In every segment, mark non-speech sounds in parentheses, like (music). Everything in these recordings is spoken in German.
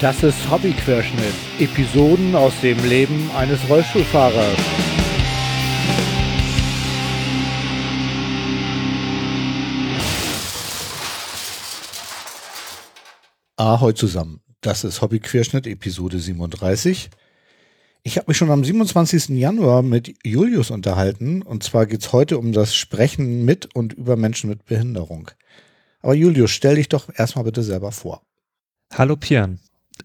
Das ist Hobbyquerschnitt. Episoden aus dem Leben eines Rollstuhlfahrers. Ahoi zusammen. Das ist Hobbyquerschnitt Episode 37. Ich habe mich schon am 27. Januar mit Julius unterhalten und zwar geht es heute um das Sprechen mit und über Menschen mit Behinderung. Aber Julius, stell dich doch erstmal bitte selber vor. Hallo Pian.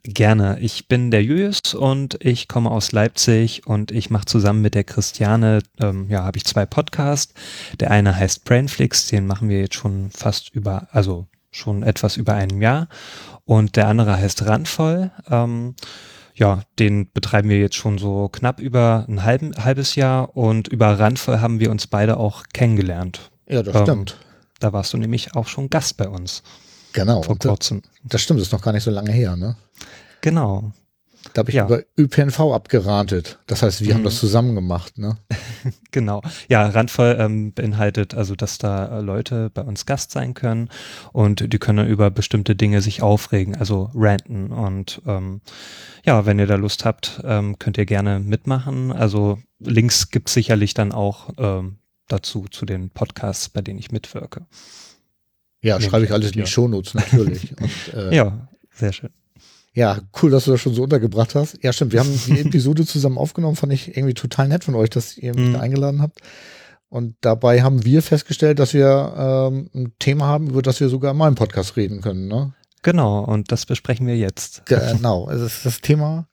Gerne. Ich bin der Julius und ich komme aus Leipzig und ich mache zusammen mit der Christiane, ähm, ja, habe ich zwei Podcasts. Der eine heißt Brainflix, den machen wir jetzt schon fast über, also schon etwas über einem Jahr. Und der andere heißt Randvoll. Ähm, ja, den betreiben wir jetzt schon so knapp über ein halben, halbes Jahr und über Randvoll haben wir uns beide auch kennengelernt. Ja, das ähm, stimmt. Da warst du nämlich auch schon Gast bei uns. Genau. Vor kurzem. Das, das stimmt, das ist noch gar nicht so lange her, ne? Genau. Da habe ich ja. über ÖPNV abgeratet. Das heißt, wir mhm. haben das zusammen gemacht, ne? (laughs) genau. Ja, Randvoll ähm, beinhaltet also, dass da äh, Leute bei uns Gast sein können und die können über bestimmte Dinge sich aufregen, also ranten. Und ähm, ja, wenn ihr da Lust habt, ähm, könnt ihr gerne mitmachen. Also Links gibt es sicherlich dann auch ähm, dazu, zu den Podcasts, bei denen ich mitwirke. Ja, schreibe ich alles in die Shownotes natürlich. (laughs) Und, äh, ja, sehr schön. Ja, cool, dass du das schon so untergebracht hast. Ja, stimmt. Wir haben die Episode zusammen aufgenommen. Fand ich irgendwie total nett von euch, dass ihr mich mm. eingeladen habt. Und dabei haben wir festgestellt, dass wir ähm, ein Thema haben, über das wir sogar in meinem Podcast reden können. Ne? Genau, und das besprechen wir jetzt. Genau, (laughs) es ist das Thema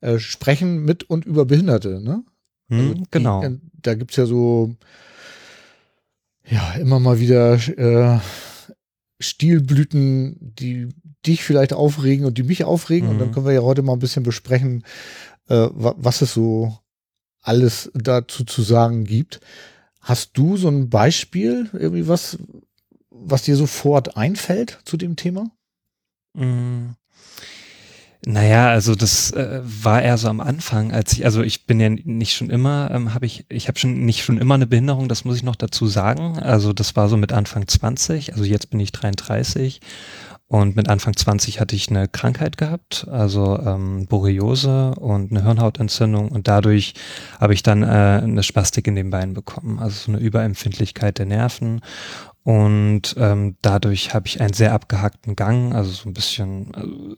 äh, Sprechen mit und über Behinderte. Ne? Mm, also die, genau. Äh, da gibt's ja so, ja, immer mal wieder äh, Stilblüten, die dich vielleicht aufregen und die mich aufregen. Mhm. Und dann mhm. können wir ja heute mal ein bisschen besprechen, äh, was es so alles dazu zu sagen gibt. Hast du so ein Beispiel, irgendwie was, was dir sofort einfällt zu dem Thema? Mhm. Naja, also das äh, war eher so am Anfang, als ich, also ich bin ja nicht schon immer, ähm, habe ich, ich habe schon nicht schon immer eine Behinderung, das muss ich noch dazu sagen. Also das war so mit Anfang 20, also jetzt bin ich 33 und mit Anfang 20 hatte ich eine Krankheit gehabt, also ähm, Borreliose und eine Hirnhautentzündung. Und dadurch habe ich dann äh, eine Spastik in den Beinen bekommen, also so eine Überempfindlichkeit der Nerven. Und ähm, dadurch habe ich einen sehr abgehackten Gang, also so ein bisschen also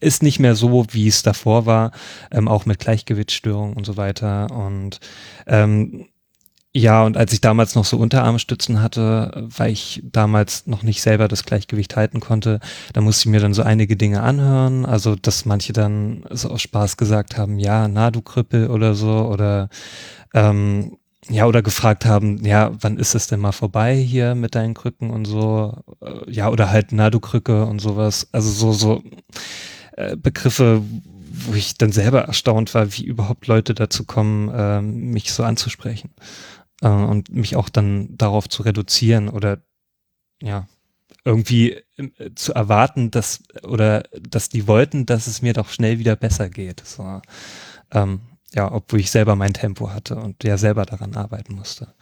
ist nicht mehr so, wie es davor war, ähm, auch mit Gleichgewichtsstörungen und so weiter. Und ähm, ja, und als ich damals noch so Unterarmstützen hatte, weil ich damals noch nicht selber das Gleichgewicht halten konnte, da musste ich mir dann so einige Dinge anhören. Also, dass manche dann so aus Spaß gesagt haben, ja, na, du Krüppel oder so, oder ähm, ja, oder gefragt haben, ja, wann ist es denn mal vorbei hier mit deinen Krücken und so, äh, ja, oder halt, na, du Krücke und sowas. Also so, so äh, Begriffe, wo ich dann selber erstaunt war, wie überhaupt Leute dazu kommen, äh, mich so anzusprechen. Äh, und mich auch dann darauf zu reduzieren oder ja, irgendwie äh, zu erwarten, dass oder dass die wollten, dass es mir doch schnell wieder besser geht. So, ähm, ja, obwohl ich selber mein Tempo hatte und ja selber daran arbeiten musste.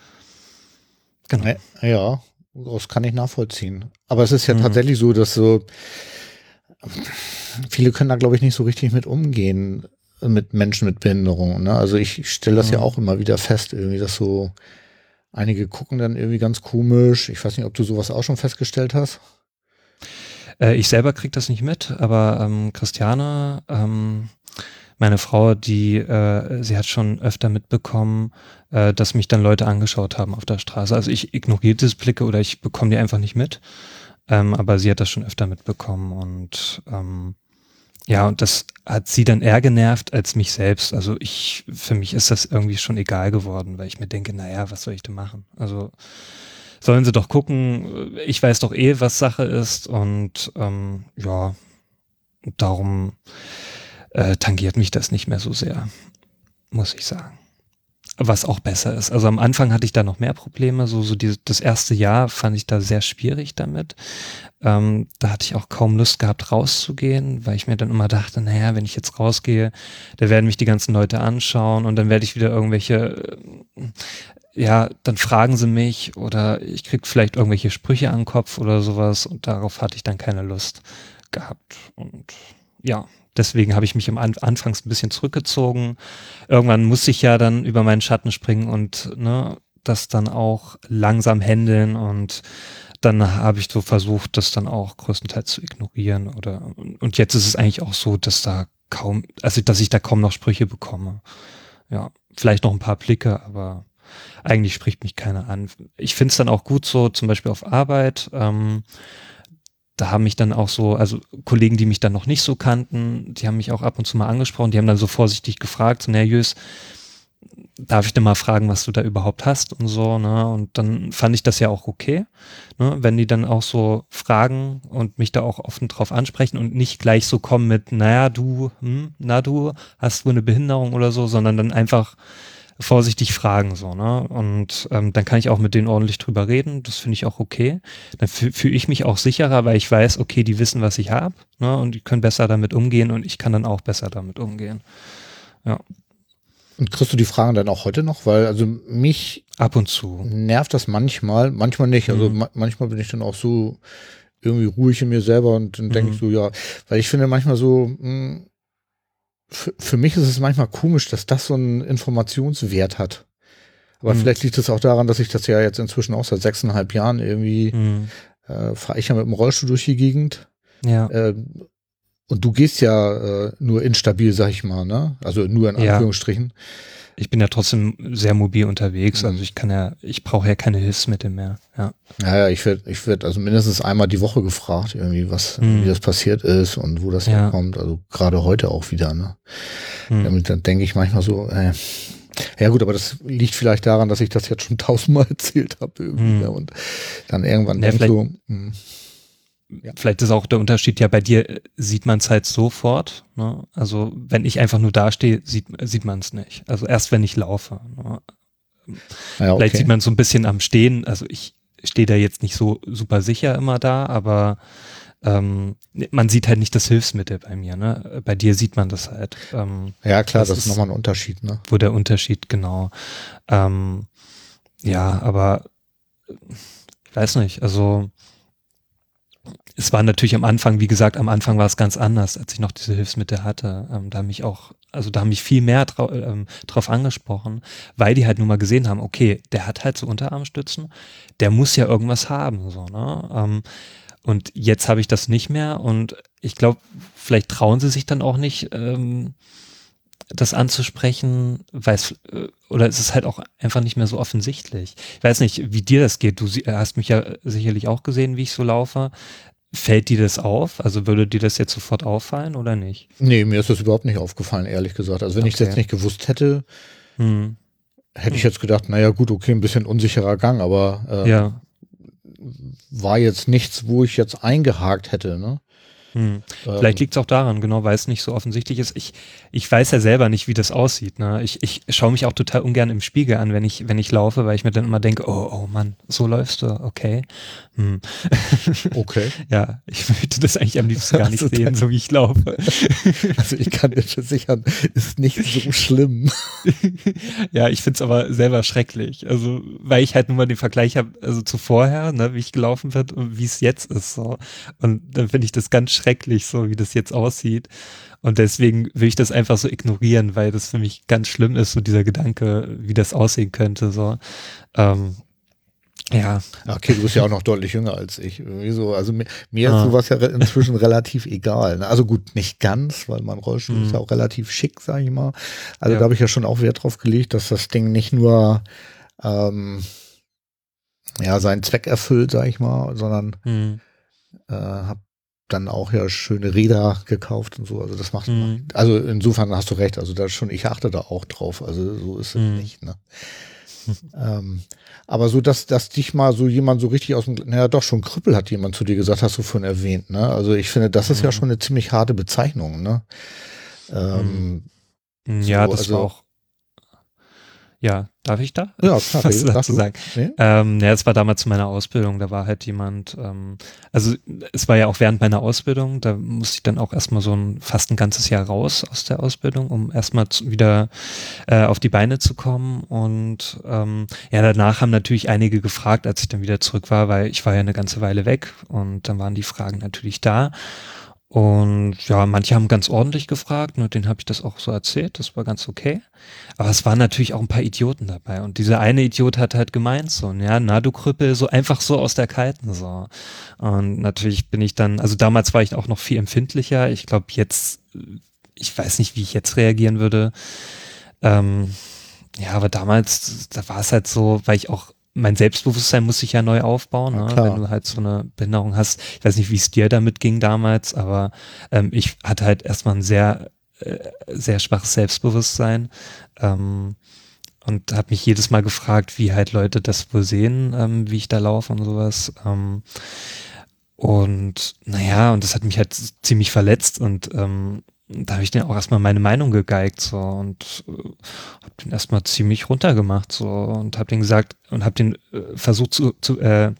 Genau. Ja, das kann ich nachvollziehen. Aber es ist ja mhm. tatsächlich so, dass so viele können da, glaube ich, nicht so richtig mit umgehen mit Menschen mit Behinderung. Ne? Also ich stelle das mhm. ja auch immer wieder fest, irgendwie, dass so einige gucken dann irgendwie ganz komisch. Ich weiß nicht, ob du sowas auch schon festgestellt hast. Äh, ich selber kriege das nicht mit, aber ähm, Christiane, ähm, meine Frau, die, äh, sie hat schon öfter mitbekommen, äh, dass mich dann Leute angeschaut haben auf der Straße. Also ich ignoriere das Blicke oder ich bekomme die einfach nicht mit. Ähm, aber sie hat das schon öfter mitbekommen und ähm, ja, und das hat sie dann eher genervt als mich selbst. Also ich, für mich ist das irgendwie schon egal geworden, weil ich mir denke, naja, was soll ich denn machen? Also sollen sie doch gucken, ich weiß doch eh, was Sache ist und ähm, ja, darum äh, tangiert mich das nicht mehr so sehr, muss ich sagen. Was auch besser ist. Also am Anfang hatte ich da noch mehr Probleme. So, so die, das erste Jahr fand ich da sehr schwierig damit. Ähm, da hatte ich auch kaum Lust gehabt, rauszugehen, weil ich mir dann immer dachte, naja, wenn ich jetzt rausgehe, da werden mich die ganzen Leute anschauen und dann werde ich wieder irgendwelche, äh, ja, dann fragen sie mich oder ich krieg vielleicht irgendwelche Sprüche an den Kopf oder sowas und darauf hatte ich dann keine Lust gehabt. Und ja, deswegen habe ich mich am An Anfangs ein bisschen zurückgezogen. Irgendwann muss ich ja dann über meinen Schatten springen und ne, das dann auch langsam handeln und dann habe ich so versucht, das dann auch größtenteils zu ignorieren oder und jetzt ist es eigentlich auch so, dass da kaum, also dass ich da kaum noch Sprüche bekomme. Ja, vielleicht noch ein paar Blicke, aber eigentlich spricht mich keiner an. Ich finde es dann auch gut so, zum Beispiel auf Arbeit. Ähm, da haben mich dann auch so, also Kollegen, die mich dann noch nicht so kannten, die haben mich auch ab und zu mal angesprochen, die haben dann so vorsichtig gefragt, so, nervös, darf ich denn mal fragen, was du da überhaupt hast und so, ne? Und dann fand ich das ja auch okay, ne? Wenn die dann auch so fragen und mich da auch offen drauf ansprechen und nicht gleich so kommen mit, naja, du, hm, na du, hast wohl eine Behinderung oder so, sondern dann einfach vorsichtig fragen, so, ne? Und ähm, dann kann ich auch mit denen ordentlich drüber reden. Das finde ich auch okay. Dann fühle ich mich auch sicherer, weil ich weiß, okay, die wissen, was ich habe, ne? Und die können besser damit umgehen und ich kann dann auch besser damit umgehen. Ja. Und kriegst du die Fragen dann auch heute noch? Weil, also mich ab und zu nervt das manchmal, manchmal nicht. Also mhm. ma manchmal bin ich dann auch so irgendwie ruhig in mir selber und dann mhm. denke ich so, ja, weil ich finde manchmal so, mh, hm, für mich ist es manchmal komisch, dass das so einen Informationswert hat. Aber mhm. vielleicht liegt es auch daran, dass ich das ja jetzt inzwischen auch seit sechseinhalb Jahren irgendwie mhm. äh, fahre ich ja mit dem Rollstuhl durch die Gegend. Ja. Äh, und du gehst ja äh, nur instabil, sag ich mal, ne? Also nur in Anführungsstrichen. Ja ich bin ja trotzdem sehr mobil unterwegs, also ich kann ja, ich brauche ja keine Hilfsmittel mehr. Ja, ja, ja ich werde, ich werd also mindestens einmal die Woche gefragt, irgendwie, was, hm. wie das passiert ist und wo das ja. herkommt. Also gerade heute auch wieder, ne? Hm. Dann denke ich manchmal so, äh, ja gut, aber das liegt vielleicht daran, dass ich das jetzt schon (laughs) tausendmal erzählt habe irgendwie. Hm. Ne? Und dann irgendwann ja, denkst so, mh. Ja. Vielleicht ist auch der Unterschied ja bei dir, äh, sieht man es halt sofort. Ne? Also wenn ich einfach nur dastehe, sieht, sieht man es nicht. Also erst wenn ich laufe. Ne? Ja, okay. Vielleicht sieht man so ein bisschen am Stehen. Also ich stehe da jetzt nicht so super sicher immer da, aber ähm, man sieht halt nicht das Hilfsmittel bei mir. Ne? Bei dir sieht man das halt. Ähm, ja klar, das, das ist nochmal ein Unterschied. Ne? Wo der Unterschied genau. Ähm, ja, aber ich weiß nicht. Also es war natürlich am Anfang, wie gesagt, am Anfang war es ganz anders, als ich noch diese Hilfsmittel hatte. Ähm, da mich auch, also da haben mich viel mehr trau ähm, drauf angesprochen, weil die halt nun mal gesehen haben, okay, der hat halt so Unterarmstützen, der muss ja irgendwas haben, so, ne? Ähm, und jetzt habe ich das nicht mehr und ich glaube, vielleicht trauen sie sich dann auch nicht, ähm, das anzusprechen, weil es, äh, oder ist es halt auch einfach nicht mehr so offensichtlich. Ich weiß nicht, wie dir das geht. Du hast mich ja sicherlich auch gesehen, wie ich so laufe. Fällt dir das auf? Also würde dir das jetzt sofort auffallen oder nicht? Nee, mir ist das überhaupt nicht aufgefallen, ehrlich gesagt. Also wenn okay. ich es jetzt nicht gewusst hätte, hm. hätte ich jetzt gedacht, naja gut, okay, ein bisschen unsicherer Gang, aber äh, ja. war jetzt nichts, wo ich jetzt eingehakt hätte. Ne? Hm. Vielleicht ähm. liegt es auch daran, genau, weil es nicht so offensichtlich ist. Ich, ich weiß ja selber nicht, wie das aussieht. Ne? Ich, ich schaue mich auch total ungern im Spiegel an, wenn ich, wenn ich laufe, weil ich mir dann immer denke, oh, oh Mann, so läufst du, okay. Hm. (laughs) Okay. ja, ich möchte das eigentlich am liebsten gar nicht also sehen, so wie ich laufe. (laughs) also ich kann dir versichern, ist nicht so schlimm. (laughs) ja, ich finde es aber selber schrecklich. Also, weil ich halt nun mal den Vergleich habe, also zu vorher, ne, wie ich gelaufen bin und wie es jetzt ist. So. Und dann finde ich das ganz schrecklich, so wie das jetzt aussieht. Und deswegen will ich das einfach so ignorieren, weil das für mich ganz schlimm ist, so dieser Gedanke, wie das aussehen könnte. So. Ähm, ja. Okay, du bist ja auch noch deutlich jünger als ich. so, also mir, mir ah. ist sowas ja inzwischen relativ egal. Ne? Also gut, nicht ganz, weil mein Rollstuhl mhm. ist ja auch relativ schick, sag ich mal. Also ja. da habe ich ja schon auch Wert drauf gelegt, dass das Ding nicht nur ähm, ja seinen Zweck erfüllt, sag ich mal, sondern mhm. äh, habe dann auch ja schöne Räder gekauft und so. Also das macht, mhm. also insofern hast du recht. Also da schon, ich achte da auch drauf. Also so ist es mhm. nicht. Ne? ähm, aber so, dass, dass dich mal so jemand so richtig aus dem, naja, doch schon Krüppel hat jemand zu dir gesagt, hast du vorhin erwähnt, ne? Also ich finde, das ist mhm. ja schon eine ziemlich harte Bezeichnung, ne? Ähm, mhm. ja, so, das also, war auch ja, darf ich da? Ja, klar. (laughs) Was dazu sagen? Nee? Ähm, ja, es war damals zu meiner Ausbildung, da war halt jemand, ähm, also es war ja auch während meiner Ausbildung, da musste ich dann auch erstmal so ein fast ein ganzes Jahr raus aus der Ausbildung, um erstmal wieder äh, auf die Beine zu kommen. Und ähm, ja, danach haben natürlich einige gefragt, als ich dann wieder zurück war, weil ich war ja eine ganze Weile weg und dann waren die Fragen natürlich da. Und ja, manche haben ganz ordentlich gefragt, nur den habe ich das auch so erzählt, das war ganz okay. Aber es waren natürlich auch ein paar Idioten dabei. Und dieser eine Idiot hat halt gemeint, so, ja, na du Krüppel, so einfach so aus der Kalten, so. Und natürlich bin ich dann, also damals war ich auch noch viel empfindlicher. Ich glaube jetzt, ich weiß nicht, wie ich jetzt reagieren würde. Ähm, ja, aber damals, da war es halt so, weil ich auch mein Selbstbewusstsein muss sich ja neu aufbauen, ne? wenn du halt so eine Behinderung hast. Ich weiß nicht, wie es dir damit ging damals, aber ähm, ich hatte halt erstmal ein sehr, äh, sehr schwaches Selbstbewusstsein ähm, und habe mich jedes Mal gefragt, wie halt Leute das wohl sehen, ähm, wie ich da laufe und sowas. Ähm, und naja, und das hat mich halt ziemlich verletzt und ähm, da habe ich den auch erstmal meine Meinung gegeigt so und äh, habe den erstmal ziemlich runtergemacht so und habe den gesagt und habe den äh, versucht zu, zu äh,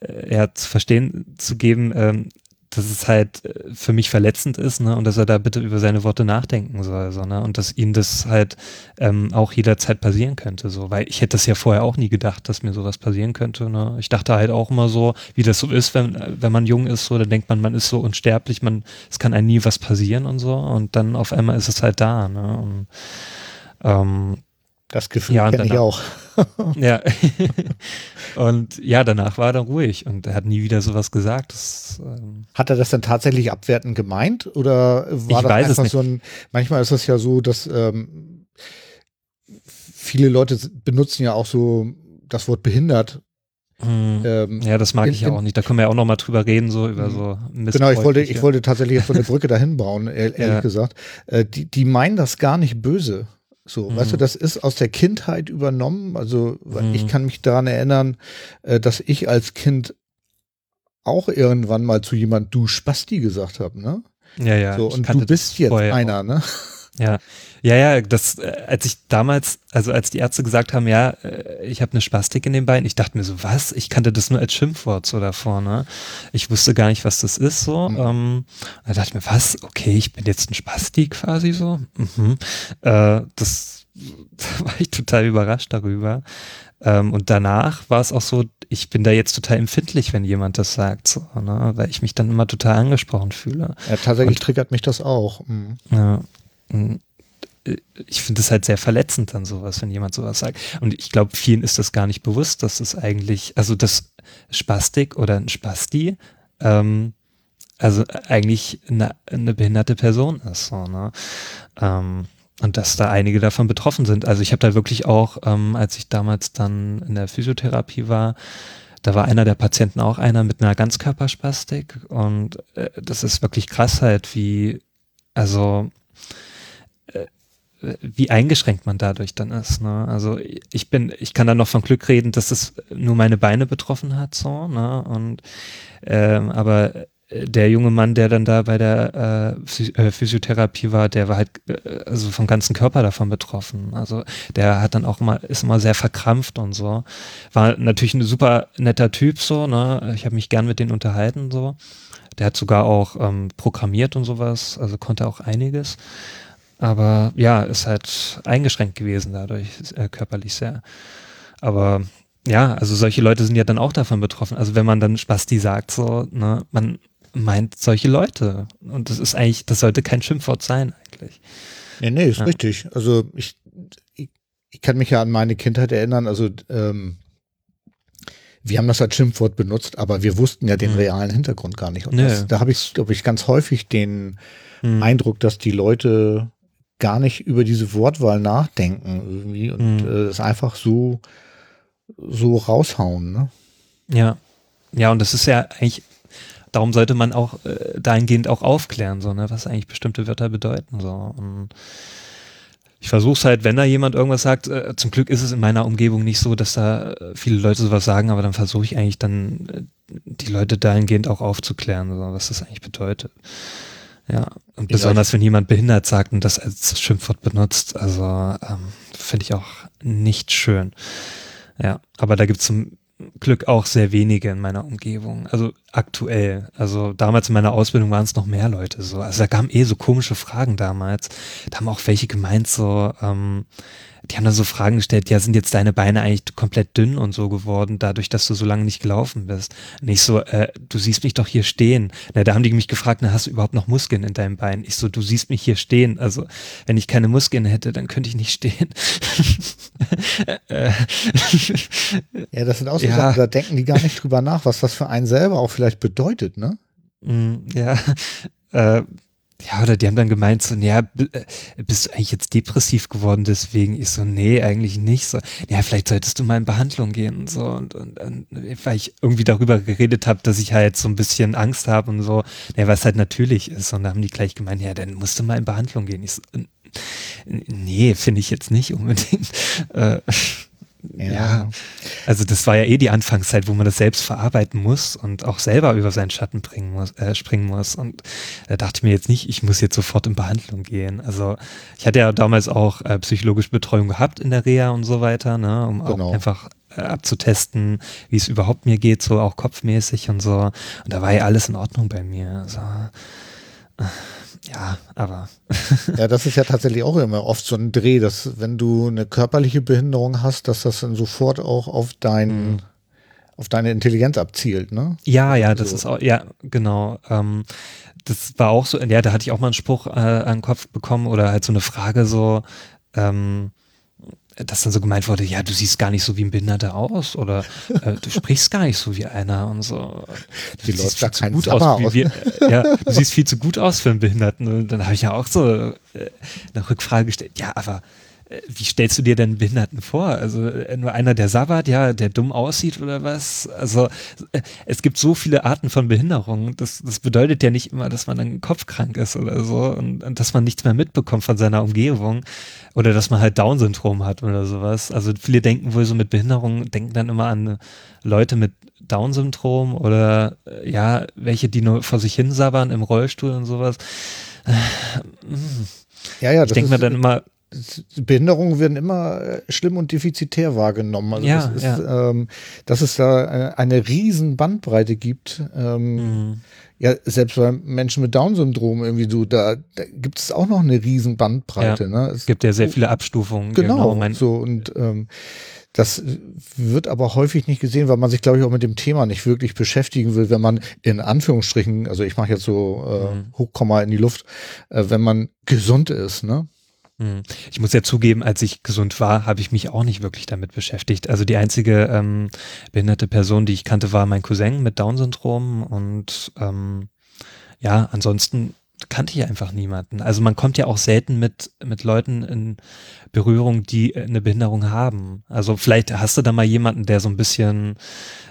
äh, ja, zu verstehen zu geben, ähm, dass es halt äh, für mich verletzend ist, ne, und dass er da bitte über seine Worte nachdenken soll, so, ne, und dass ihm das halt ähm, auch jederzeit passieren könnte, so, weil ich hätte das ja vorher auch nie gedacht, dass mir sowas passieren könnte, ne. Ich dachte halt auch immer so, wie das so ist, wenn, wenn man jung ist, so, dann denkt man, man ist so unsterblich, man, es kann einem nie was passieren und so, und dann auf einmal ist es halt da, ne, und, ähm, das Gefühl ja, kenne ich auch. (laughs) ja. (laughs) und ja, danach war er dann ruhig und er hat nie wieder sowas gesagt. Das, ähm hat er das dann tatsächlich abwertend gemeint oder war das einfach so ein, manchmal ist es ja so, dass ähm, viele Leute benutzen ja auch so das Wort behindert hm. Ähm, ja, das mag in, ich ja auch nicht. Da können wir ja auch noch mal drüber reden, so über hm. so Genau, ich wollte, ich wollte tatsächlich jetzt so eine Brücke dahin bauen, (laughs) ehrlich ja. gesagt. Äh, die, die meinen das gar nicht böse. So, mhm. weißt du, das ist aus der Kindheit übernommen. Also mhm. ich kann mich daran erinnern, äh, dass ich als Kind auch irgendwann mal zu jemand du Spasti gesagt habe, ne? Ja, ja. So, und du bist jetzt einer, ne? Ja, (laughs) ja, ja, das, äh, als ich damals, also als die Ärzte gesagt haben, ja, äh, ich habe eine Spastik in den Beinen, ich dachte mir so, was? Ich kannte das nur als Schimpfwort so davor, ne? Ich wusste gar nicht, was das ist so. Mhm. Ähm, da dachte ich mir, was? Okay, ich bin jetzt ein Spastik quasi so. Mhm. Äh, das (laughs) da war ich total überrascht darüber. Ähm, und danach war es auch so, ich bin da jetzt total empfindlich, wenn jemand das sagt, so, ne? weil ich mich dann immer total angesprochen fühle. Ja, tatsächlich und, triggert mich das auch. Mhm. Ja, ich finde es halt sehr verletzend dann sowas, wenn jemand sowas sagt. Und ich glaube, vielen ist das gar nicht bewusst, dass es eigentlich, also das Spastik oder ein Spasti, ähm, also eigentlich eine, eine, behinderte Person ist. So, ne? Ähm, und dass da einige davon betroffen sind. Also ich habe da wirklich auch, ähm, als ich damals dann in der Physiotherapie war, da war einer der Patienten auch einer mit einer Ganzkörperspastik und äh, das ist wirklich krass halt, wie, also äh, wie eingeschränkt man dadurch dann ist. Ne? Also ich bin, ich kann da noch von Glück reden, dass es nur meine Beine betroffen hat, so, ne? Und ähm, aber der junge Mann, der dann da bei der äh, äh, Physiotherapie war, der war halt äh, also vom ganzen Körper davon betroffen. Also der hat dann auch immer, ist immer sehr verkrampft und so. War natürlich ein super netter Typ so, ne? Ich habe mich gern mit denen unterhalten so. Der hat sogar auch ähm, programmiert und sowas, also konnte auch einiges. Aber ja, ist halt eingeschränkt gewesen dadurch, äh, körperlich sehr. Aber ja, also solche Leute sind ja dann auch davon betroffen. Also wenn man dann Spasti sagt, so, ne, man meint solche Leute. Und das ist eigentlich, das sollte kein Schimpfwort sein eigentlich. Nee, nee, ist ja. richtig. Also ich, ich, ich, kann mich ja an meine Kindheit erinnern, also ähm, wir haben das als Schimpfwort benutzt, aber wir wussten ja den mhm. realen Hintergrund gar nicht. Und nee. das, da habe ich, glaube ich, ganz häufig den mhm. Eindruck, dass die Leute gar nicht über diese Wortwahl nachdenken irgendwie und mhm. äh, es einfach so, so raushauen. Ne? Ja. Ja, und das ist ja eigentlich darum sollte man auch äh, dahingehend auch aufklären, so, ne, was eigentlich bestimmte Wörter bedeuten. So. Und ich versuche es halt, wenn da jemand irgendwas sagt, äh, zum Glück ist es in meiner Umgebung nicht so, dass da äh, viele Leute sowas sagen, aber dann versuche ich eigentlich dann äh, die Leute dahingehend auch aufzuklären, so, was das eigentlich bedeutet. Ja, und besonders wenn jemand behindert sagt und das als Schimpfwort benutzt, also ähm, finde ich auch nicht schön. Ja, aber da gibt es zum Glück auch sehr wenige in meiner Umgebung. Also aktuell. Also damals in meiner Ausbildung waren es noch mehr Leute so. Also da kamen eh so komische Fragen damals. Da haben auch welche gemeint so, ähm, die haben dann so Fragen gestellt, ja, sind jetzt deine Beine eigentlich komplett dünn und so geworden, dadurch, dass du so lange nicht gelaufen bist? Und ich so, äh, du siehst mich doch hier stehen. Na, da haben die mich gefragt, na, hast du überhaupt noch Muskeln in deinem Bein? Ich so, du siehst mich hier stehen. Also, wenn ich keine Muskeln hätte, dann könnte ich nicht stehen. (laughs) ja, das sind auch so ja. Sachen, da denken die gar nicht drüber nach, was das für einen selber auch vielleicht bedeutet, ne? Mm, ja, äh, ja, oder die haben dann gemeint, so, ja, äh, bist du eigentlich jetzt depressiv geworden deswegen? Ich so, nee, eigentlich nicht. So, ja, vielleicht solltest du mal in Behandlung gehen und so. Und, und, und weil ich irgendwie darüber geredet habe, dass ich halt so ein bisschen Angst habe und so, ja, was halt natürlich ist. Und da haben die gleich gemeint, ja, dann musst du mal in Behandlung gehen. Ich so, nee, finde ich jetzt nicht unbedingt. (laughs) Äh, ja. ja. Also das war ja eh die Anfangszeit, wo man das selbst verarbeiten muss und auch selber über seinen Schatten bringen muss, äh, springen muss. Und da dachte ich mir jetzt nicht, ich muss jetzt sofort in Behandlung gehen. Also ich hatte ja damals auch äh, psychologische Betreuung gehabt in der Reha und so weiter, ne, um genau. auch einfach äh, abzutesten, wie es überhaupt mir geht, so auch kopfmäßig und so. Und da war ja alles in Ordnung bei mir. Also, äh, ja, aber. ja, das ist ja tatsächlich auch immer oft so ein Dreh, dass wenn du eine körperliche Behinderung hast, dass das dann sofort auch auf dein, mhm. auf deine Intelligenz abzielt, ne? Ja, ja, das so. ist auch, ja, genau. Ähm, das war auch so, ja, da hatte ich auch mal einen Spruch äh, an den Kopf bekommen oder halt so eine Frage so, ähm, dass dann so gemeint wurde, ja, du siehst gar nicht so wie ein Behinderter aus oder äh, du sprichst gar nicht so wie einer und so. Du siehst viel zu gut aus. aus. Wir, äh, ja, du siehst viel zu gut aus für einen Behinderten. Und dann habe ich ja auch so äh, eine Rückfrage gestellt, ja, aber wie stellst du dir denn Behinderten vor? Also äh, nur einer, der sabbat, ja, der dumm aussieht oder was? Also äh, es gibt so viele Arten von Behinderungen. Das, das bedeutet ja nicht immer, dass man dann kopfkrank ist oder so und, und dass man nichts mehr mitbekommt von seiner Umgebung oder dass man halt Down-Syndrom hat oder sowas. Also viele denken wohl so mit Behinderungen, denken dann immer an Leute mit Down-Syndrom oder ja, welche, die nur vor sich hin sabbern im Rollstuhl und sowas. Ja, ja, ich denke mir dann immer, Behinderungen werden immer äh, schlimm und defizitär wahrgenommen. Also ja, das ist, ja. ähm, dass es da eine, eine riesen Bandbreite gibt. Ähm, mhm. Ja, selbst bei Menschen mit Down-Syndrom irgendwie so, da, da gibt es auch noch eine riesen Bandbreite. Ja, ne? Es gibt ja sehr viele Abstufungen. Genau, genau so und ähm, das wird aber häufig nicht gesehen, weil man sich, glaube ich, auch mit dem Thema nicht wirklich beschäftigen will, wenn man in Anführungsstrichen, also ich mache jetzt so äh, mhm. Hochkomma in die Luft, äh, wenn man gesund ist, ne? Hm. Ich muss ja zugeben, als ich gesund war, habe ich mich auch nicht wirklich damit beschäftigt. Also die einzige ähm, behinderte Person, die ich kannte, war mein Cousin mit Down-Syndrom und ähm, ja, ansonsten kannte ich einfach niemanden. Also man kommt ja auch selten mit, mit Leuten in Berührung, die eine Behinderung haben. Also vielleicht hast du da mal jemanden, der so ein bisschen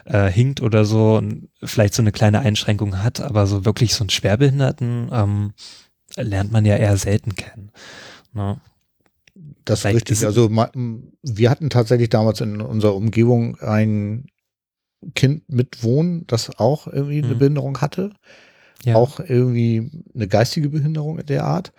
äh, hinkt oder so und vielleicht so eine kleine Einschränkung hat, aber so wirklich so einen Schwerbehinderten ähm, lernt man ja eher selten kennen. Ja. Das ist richtig. Also wir hatten tatsächlich damals in unserer Umgebung ein Kind mit Wohnen, das auch irgendwie eine mhm. Behinderung hatte ja. auch irgendwie eine geistige Behinderung in der Art.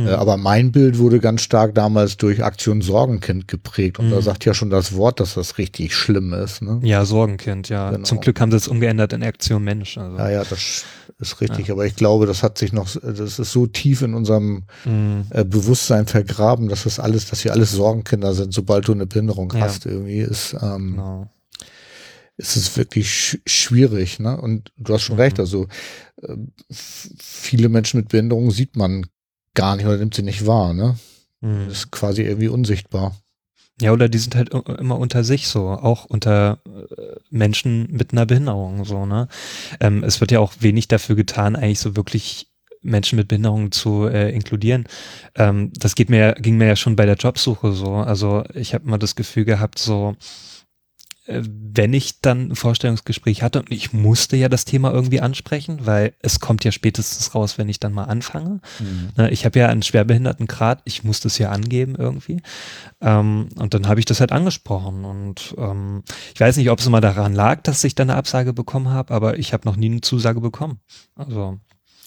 Mhm. Äh, aber mein Bild wurde ganz stark damals durch Aktion Sorgenkind geprägt. Und mhm. da sagt ja schon das Wort, dass das richtig schlimm ist. Ne? Ja, Sorgenkind, ja. Genau. Zum Glück haben sie es umgeändert in Aktion Mensch. Also. Ja, ja, das ist richtig. Ja. Aber ich glaube, das hat sich noch, das ist so tief in unserem mhm. äh, Bewusstsein vergraben, dass das alles, dass wir alles Sorgenkinder sind, sobald du eine Behinderung ja. hast, irgendwie ist. Ähm, genau ist es wirklich sch schwierig. Ne? Und du hast schon mhm. recht, also äh, viele Menschen mit Behinderung sieht man gar nicht oder nimmt sie nicht wahr. Ne? Mhm. Das ist quasi irgendwie unsichtbar. Ja, oder die sind halt immer unter sich so, auch unter äh, Menschen mit einer Behinderung so, ne? Ähm, es wird ja auch wenig dafür getan, eigentlich so wirklich Menschen mit Behinderungen zu äh, inkludieren. Ähm, das geht mir, ging mir ja schon bei der Jobsuche so. Also ich habe immer das Gefühl gehabt, so wenn ich dann ein Vorstellungsgespräch hatte und ich musste ja das Thema irgendwie ansprechen, weil es kommt ja spätestens raus, wenn ich dann mal anfange. Mhm. Ne, ich habe ja einen Schwerbehindertengrad, ich musste es ja angeben irgendwie. Ähm, und dann habe ich das halt angesprochen und ähm, ich weiß nicht, ob es immer daran lag, dass ich dann eine Absage bekommen habe, aber ich habe noch nie eine Zusage bekommen. Also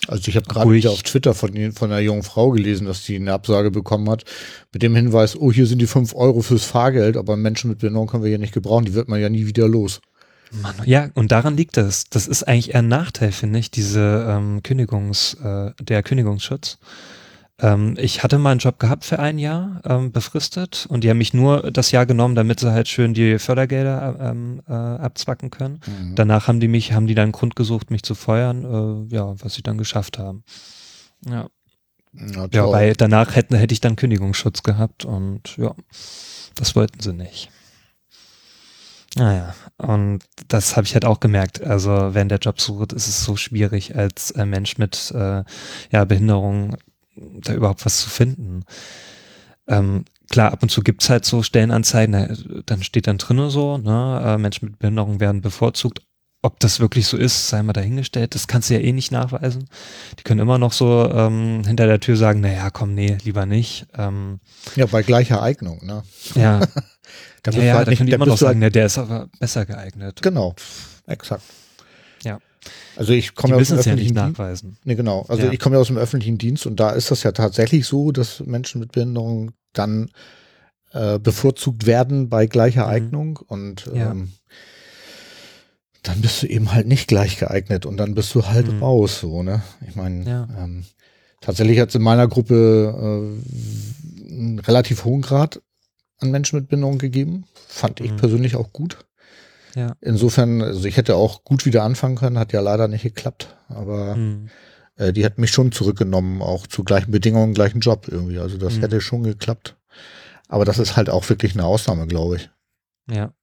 also ich habe gerade wieder auf Twitter von, von einer jungen Frau gelesen, dass die eine Absage bekommen hat, mit dem Hinweis, oh, hier sind die fünf Euro fürs Fahrgeld, aber Menschen mit Behinderung können wir ja nicht gebrauchen, die wird man ja nie wieder los. Mann, ja, und daran liegt es. Das ist eigentlich eher ein Nachteil, finde ich, diese ähm, Kündigungs, äh, der Kündigungsschutz. Ähm, ich hatte mal einen Job gehabt für ein Jahr, ähm, befristet, und die haben mich nur das Jahr genommen, damit sie halt schön die Fördergelder ähm, äh, abzwacken können. Mhm. Danach haben die mich, haben die dann einen Grund gesucht, mich zu feuern, äh, ja, was sie dann geschafft haben. Ja. Ja, ja, weil danach hätten, hätte ich dann Kündigungsschutz gehabt und ja, das wollten sie nicht. Naja, und das habe ich halt auch gemerkt. Also während der Jobsuche ist es so schwierig, als äh, Mensch mit äh, ja, Behinderung da überhaupt was zu finden. Ähm, klar, ab und zu gibt's halt so Stellenanzeigen, da, dann steht dann drinnen so, ne, äh, Menschen mit Behinderung werden bevorzugt. Ob das wirklich so ist, sei mal dahingestellt, das kannst du ja eh nicht nachweisen. Die können immer noch so ähm, hinter der Tür sagen, naja, komm, nee, lieber nicht. Ähm, ja, bei gleicher Eignung, ne? Ja. (laughs) da ja, ja, halt da nicht, können die immer noch sagen, halt, der ist aber besser geeignet. Genau, exakt. Ja. Also ich komme ja aus dem öffentlichen ja nachweisen. Dienst. Nee, genau. Also ja. ich komme ja aus dem öffentlichen Dienst und da ist das ja tatsächlich so, dass Menschen mit Behinderung dann äh, bevorzugt werden bei gleicher mhm. Eignung und ja. ähm, dann bist du eben halt nicht gleich geeignet und dann bist du halt mhm. raus, so, ne? Ich meine, ja. ähm, tatsächlich hat es in meiner Gruppe äh, einen relativ hohen Grad an Menschen mit Behinderung gegeben. Fand mhm. ich persönlich auch gut. Ja. Insofern, also ich hätte auch gut wieder anfangen können, hat ja leider nicht geklappt, aber mhm. äh, die hat mich schon zurückgenommen, auch zu gleichen Bedingungen, gleichen Job irgendwie. Also das mhm. hätte schon geklappt. Aber das ist halt auch wirklich eine Ausnahme, glaube ich. Ja.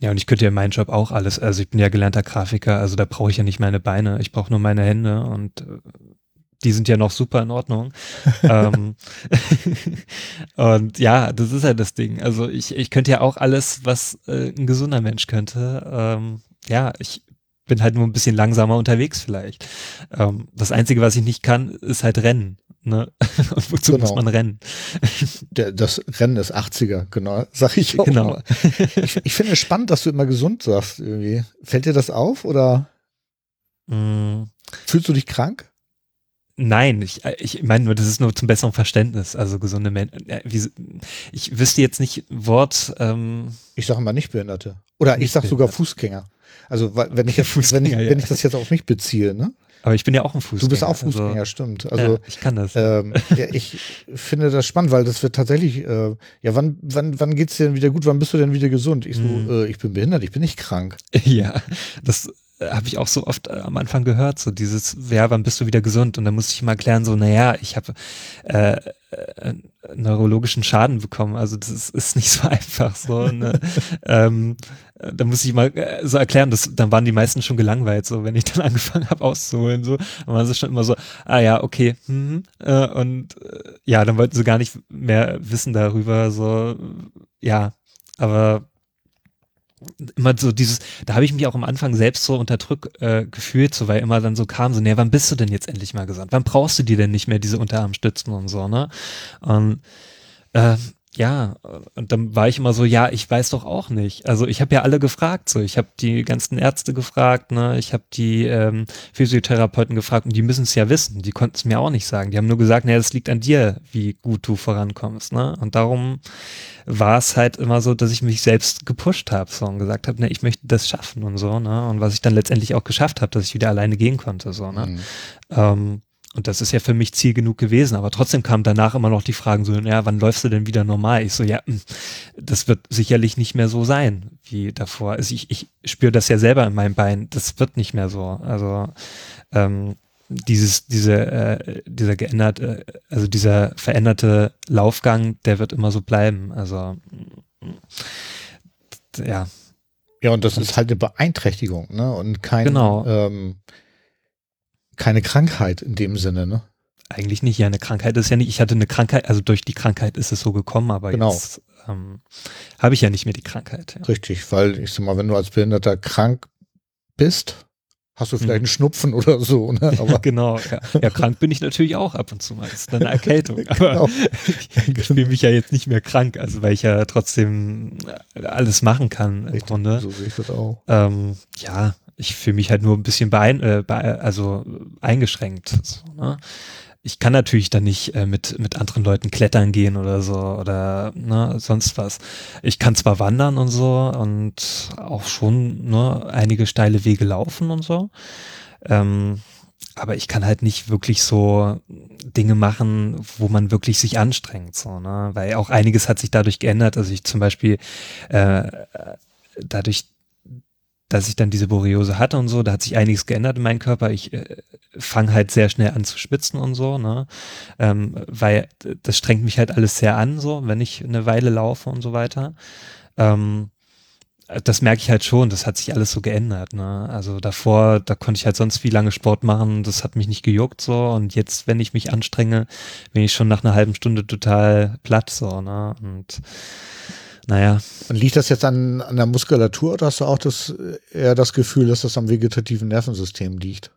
Ja, und ich könnte ja meinen Job auch alles, also ich bin ja gelernter Grafiker, also da brauche ich ja nicht meine Beine, ich brauche nur meine Hände und äh, die sind ja noch super in Ordnung. (laughs) ähm, (laughs) und ja, das ist ja das Ding. Also ich, ich könnte ja auch alles, was äh, ein gesunder Mensch könnte. Ähm, ja, ich bin halt nur ein bisschen langsamer unterwegs vielleicht. Ähm, das Einzige, was ich nicht kann, ist halt rennen. Ne? (laughs) Und wozu genau. muss man rennen? Der, das Rennen ist 80er, genau, sag ich auch. Genau. Ich, ich finde es spannend, dass du immer gesund sagst irgendwie. Fällt dir das auf oder mm. fühlst du dich krank? Nein, ich, äh, ich meine nur, das ist nur zum besseren Verständnis. Also gesunde Menschen. Äh, ich wüsste jetzt nicht Wort. Ähm, ich sage mal nicht Behinderte. Oder ich sage sogar Fußgänger. Also wenn ich, jetzt, wenn, ich, wenn ich das jetzt auf mich beziehe, ne? Aber ich bin ja auch ein Fußgänger. Du bist auch Fußgänger, also, stimmt. Also ja, ich kann das. Ähm, (laughs) ja, ich finde das spannend, weil das wird tatsächlich, äh, ja, wann, wann, wann geht's dir denn wieder gut? Wann bist du denn wieder gesund? Ich so, mm. äh, ich bin behindert, ich bin nicht krank. (laughs) Ja, das habe ich auch so oft äh, am Anfang gehört, so dieses, ja, wann bist du wieder gesund? Und dann musste ich mal klären, so, naja, ich habe äh, äh, neurologischen Schaden bekommen. Also das ist, nicht so (laughs) einfach. So, ne? ähm, da muss ich mal äh, so erklären, dass dann waren die meisten schon gelangweilt, so wenn ich dann (laughs) angefangen habe auszuholen, so, dann waren sie schon immer so, ah ja, okay, hm, äh, und äh, ja, dann wollten sie gar nicht mehr wissen darüber, so, ja, aber immer so dieses, da habe ich mich auch am Anfang selbst so unter Druck äh, gefühlt, so weil immer dann so kam, so, nee, wann bist du denn jetzt endlich mal gesandt? Wann brauchst du dir denn nicht mehr diese Unterarmstützen und so, ne? Und äh, ja, und dann war ich immer so, ja, ich weiß doch auch nicht. Also ich habe ja alle gefragt, so ich habe die ganzen Ärzte gefragt, ne, ich habe die ähm, Physiotherapeuten gefragt und die müssen es ja wissen. Die konnten es mir auch nicht sagen. Die haben nur gesagt, naja, das liegt an dir, wie gut du vorankommst, ne? Und darum war es halt immer so, dass ich mich selbst gepusht habe so und gesagt habe, ne, ich möchte das schaffen und so, ne? Und was ich dann letztendlich auch geschafft habe, dass ich wieder alleine gehen konnte, so, ne? Mhm. Ähm, und das ist ja für mich Ziel genug gewesen, aber trotzdem kamen danach immer noch die Fragen so, ja, wann läufst du denn wieder normal? Ich so, ja, hm, das wird sicherlich nicht mehr so sein wie davor. Also ich, ich spüre das ja selber in meinem Bein, das wird nicht mehr so. Also ähm, dieses, diese, äh, dieser geänderte, also dieser veränderte Laufgang, der wird immer so bleiben. Also ja. Ja, und das ist halt eine Beeinträchtigung, ne? Und kein genau. ähm, keine Krankheit in dem Sinne, ne? Eigentlich nicht, ja, eine Krankheit ist ja nicht, ich hatte eine Krankheit, also durch die Krankheit ist es so gekommen, aber genau. jetzt ähm, habe ich ja nicht mehr die Krankheit. Ja. Richtig, weil ich sag mal, wenn du als Behinderter krank bist, hast du vielleicht mhm. einen Schnupfen oder so. Ne? (laughs) Aber ja, genau, ja. ja. krank bin ich natürlich auch ab und zu mal. Das ist eine Erkältung. (laughs) Aber genau. (laughs) ich fühle mich ja jetzt nicht mehr krank, also weil ich ja trotzdem alles machen kann im Richtig, Grunde. So sehe ich das auch. Ähm, ja, ich fühle mich halt nur ein bisschen beein, äh, be also eingeschränkt. So, ne? Ich kann natürlich dann nicht äh, mit, mit anderen Leuten klettern gehen oder so oder ne, sonst was. Ich kann zwar wandern und so und auch schon ne, einige steile Wege laufen und so. Ähm, aber ich kann halt nicht wirklich so Dinge machen, wo man wirklich sich anstrengt, so, ne? Weil auch einiges hat sich dadurch geändert. Also ich zum Beispiel äh, dadurch, dass ich dann diese Borreliose hatte und so, da hat sich einiges geändert in meinem Körper. Ich äh, fange halt sehr schnell an zu schwitzen und so, ne? Ähm, weil das strengt mich halt alles sehr an, so, wenn ich eine Weile laufe und so weiter. Ähm, das merke ich halt schon, das hat sich alles so geändert. Ne? Also davor, da konnte ich halt sonst wie lange Sport machen, das hat mich nicht gejuckt so. Und jetzt, wenn ich mich anstrenge, bin ich schon nach einer halben Stunde total platt so. Ne? Und naja. Und liegt das jetzt an, an der Muskulatur oder hast du auch das, eher das Gefühl, dass das am vegetativen Nervensystem liegt?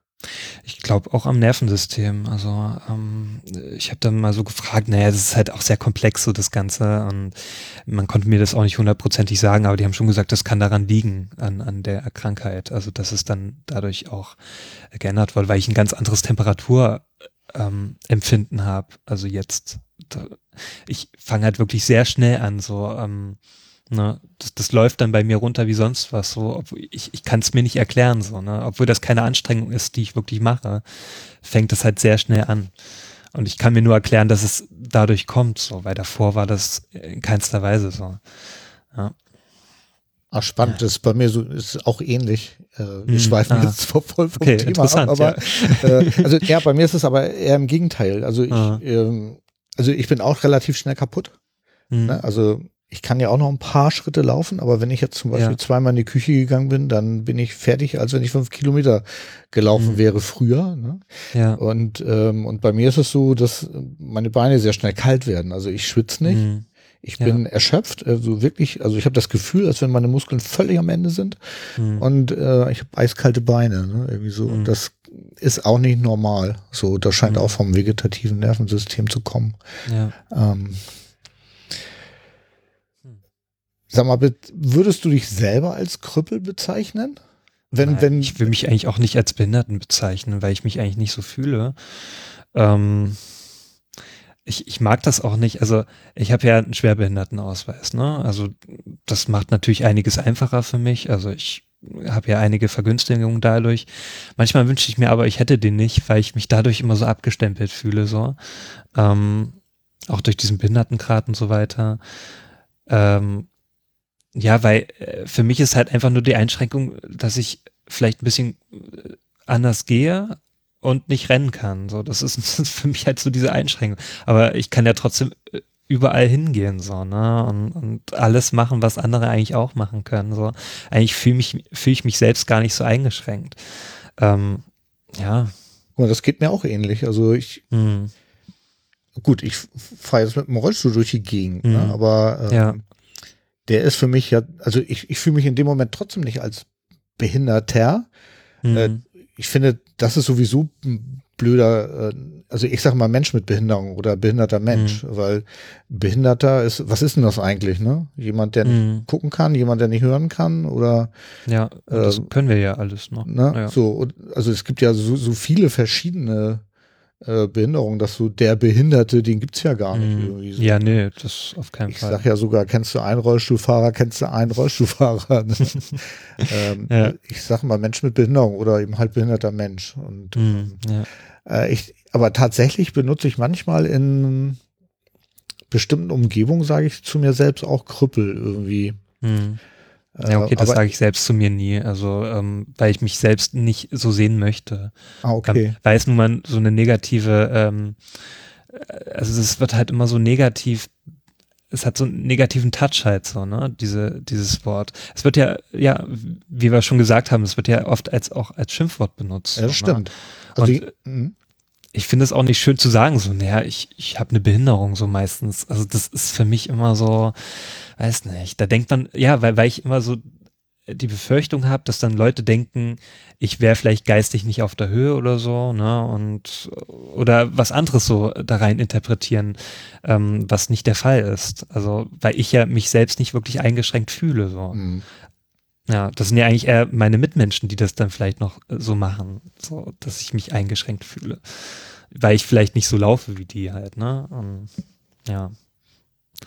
Ich glaube auch am Nervensystem. Also ähm, ich habe dann mal so gefragt, naja, das ist halt auch sehr komplex so das Ganze und man konnte mir das auch nicht hundertprozentig sagen, aber die haben schon gesagt, das kann daran liegen, an, an der Krankheit. Also dass es dann dadurch auch geändert wurde, weil ich ein ganz anderes Temperaturempfinden ähm, habe. Also jetzt, ich fange halt wirklich sehr schnell an, so ähm, Ne, das, das läuft dann bei mir runter wie sonst was. So, obwohl ich, ich kann es mir nicht erklären, so, ne? Obwohl das keine Anstrengung ist, die ich wirklich mache, fängt das halt sehr schnell an. Und ich kann mir nur erklären, dass es dadurch kommt, so, weil davor war das in keinster Weise so. Ja. Ach, spannend, das ist bei mir so, ist auch ähnlich. Äh, wir hm, schweifen ah. jetzt voll vom okay, Thema ab, aber ja. Äh, also ja, bei mir ist es aber eher im Gegenteil. Also ich, ah. ähm, also ich bin auch relativ schnell kaputt. Hm. Ne? Also ich kann ja auch noch ein paar Schritte laufen, aber wenn ich jetzt zum Beispiel ja. zweimal in die Küche gegangen bin, dann bin ich fertig, als wenn ich fünf Kilometer gelaufen mhm. wäre früher. Ne? Ja. Und, ähm, und bei mir ist es so, dass meine Beine sehr schnell kalt werden. Also ich schwitze nicht. Mhm. Ich ja. bin erschöpft, also wirklich, also ich habe das Gefühl, als wenn meine Muskeln völlig am Ende sind mhm. und äh, ich habe eiskalte Beine, ne? irgendwie so. Und mhm. das ist auch nicht normal. So, das scheint mhm. auch vom vegetativen Nervensystem zu kommen. Ja. Ähm, Sag mal, würdest du dich selber als Krüppel bezeichnen? Wenn, Nein, wenn ich will mich eigentlich auch nicht als Behinderten bezeichnen, weil ich mich eigentlich nicht so fühle. Ähm, ich, ich mag das auch nicht. Also ich habe ja einen Schwerbehindertenausweis. Ne? Also das macht natürlich einiges einfacher für mich. Also ich habe ja einige Vergünstigungen dadurch. Manchmal wünsche ich mir aber, ich hätte den nicht, weil ich mich dadurch immer so abgestempelt fühle. So ähm, auch durch diesen Behindertengrad und so weiter. Ähm, ja, weil äh, für mich ist halt einfach nur die Einschränkung, dass ich vielleicht ein bisschen äh, anders gehe und nicht rennen kann. So, das ist, das (laughs) ist für mich halt so diese Einschränkung. Aber ich kann ja trotzdem äh, überall hingehen, so, ne? Und, und alles machen, was andere eigentlich auch machen können. So. Eigentlich fühle mich, fühle ich mich selbst gar nicht so eingeschränkt. Ähm, ja. Und das geht mir auch ähnlich. Also ich, hm. gut, ich fahre jetzt mit dem Rollstuhl durch die Gegend, ne? hm. ne? aber ähm, ja der ist für mich ja, also ich, ich fühle mich in dem Moment trotzdem nicht als Behinderter. Mhm. Äh, ich finde, das ist sowieso ein blöder, äh, also ich sage mal Mensch mit Behinderung oder behinderter Mensch, mhm. weil Behinderter ist, was ist denn das eigentlich, ne? Jemand, der mhm. nicht gucken kann, jemand, der nicht hören kann oder Ja, das äh, können wir ja alles noch. Ne? Ja. So, also es gibt ja so, so viele verschiedene äh, Behinderung, dass so der Behinderte, den gibt's ja gar nicht. Mm, so. Ja, nee, das auf keinen ich Fall. Ich sag ja sogar, kennst du einen Rollstuhlfahrer, kennst du einen Rollstuhlfahrer. (laughs) (laughs) Ähm, ja. Ich sag mal Mensch mit Behinderung oder eben halt behinderter Mensch. Und mm, ja. äh, ich, aber tatsächlich benutze ich manchmal in bestimmten Umgebungen, sage ich zu mir selbst auch Krüppel irgendwie. Mm. Ja, okay, das sage ich selbst zu mir nie. Also, ähm, weil ich mich selbst nicht so sehen möchte. Ah, okay. Ähm, weil es nun mal so eine negative, ähm, äh, also es wird halt immer so negativ, es hat so einen negativen Touch halt so, ne, diese, dieses Wort. Es wird ja, ja, wie wir schon gesagt haben, es wird ja oft als auch als Schimpfwort benutzt. Ja, das so, stimmt. Ne? Also Und, die, ich finde es auch nicht schön zu sagen, so, naja, ich, ich habe eine Behinderung so meistens. Also das ist für mich immer so, weiß nicht, da denkt man, ja, weil, weil ich immer so die Befürchtung habe, dass dann Leute denken, ich wäre vielleicht geistig nicht auf der Höhe oder so, ne, und oder was anderes so da rein interpretieren, ähm, was nicht der Fall ist. Also, weil ich ja mich selbst nicht wirklich eingeschränkt fühle, so. Mhm. Ja, das sind ja eigentlich eher meine Mitmenschen, die das dann vielleicht noch so machen, so, dass ich mich eingeschränkt fühle. Weil ich vielleicht nicht so laufe wie die halt, ne? Und, ja.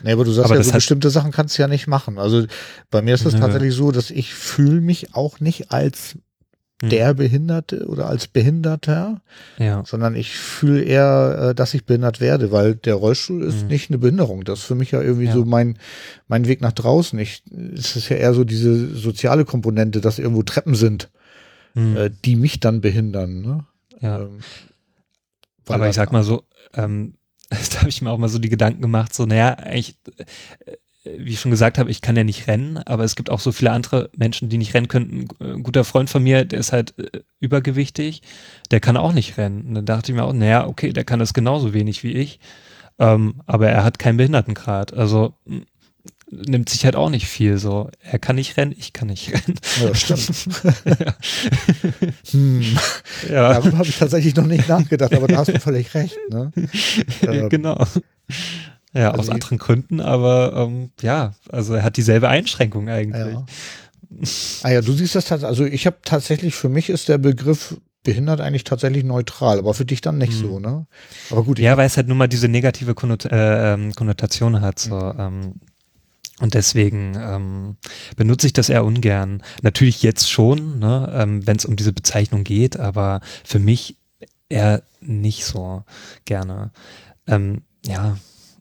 Nee, aber du sagst aber ja, so bestimmte Sachen kannst du ja nicht machen. Also bei mir ist es tatsächlich so, dass ich fühle mich auch nicht als hm. der Behinderte oder als Behinderter, ja. sondern ich fühle eher, äh, dass ich behindert werde, weil der Rollstuhl ist mhm. nicht eine Behinderung. Das ist für mich ja irgendwie ja. so mein, mein Weg nach draußen. Ich, es ist ja eher so diese soziale Komponente, dass irgendwo Treppen sind, mhm. die mich dann behindern. Ne? Ja. Ähm, Aber ich sag mal so, ähm, (laughs) da habe ich mir auch mal so die Gedanken gemacht, so, naja, eigentlich, äh, wie ich schon gesagt habe, ich kann ja nicht rennen, aber es gibt auch so viele andere Menschen, die nicht rennen könnten. Ein guter Freund von mir, der ist halt äh, übergewichtig, der kann auch nicht rennen. Und dann dachte ich mir auch, naja, okay, der kann das genauso wenig wie ich, ähm, aber er hat keinen Behindertengrad. Also nimmt sich halt auch nicht viel so. Er kann nicht rennen, ich kann nicht (laughs) rennen. Ja, stimmt. (laughs) ja. hm. ja. Darüber habe ich tatsächlich noch nicht nachgedacht, aber da hast du völlig recht. Ne? (laughs) Ähm, genau. Ja, also aus anderen Gründen, aber ähm, ja, also er hat dieselbe Einschränkung eigentlich. Ja. Ah ja, du siehst das tatsächlich, also ich habe tatsächlich, für mich ist der Begriff behindert eigentlich tatsächlich neutral, aber für dich dann nicht hm. so, ne? Aber gut. Ja, weil es halt nun mal diese negative Konnot äh, ähm, Konnotation hat, so, mhm. ähm, und deswegen ähm, benutze ich das eher ungern. Natürlich jetzt schon, ne, ähm, wenn es um diese Bezeichnung geht, aber für mich eher nicht so gerne. Ähm, ja,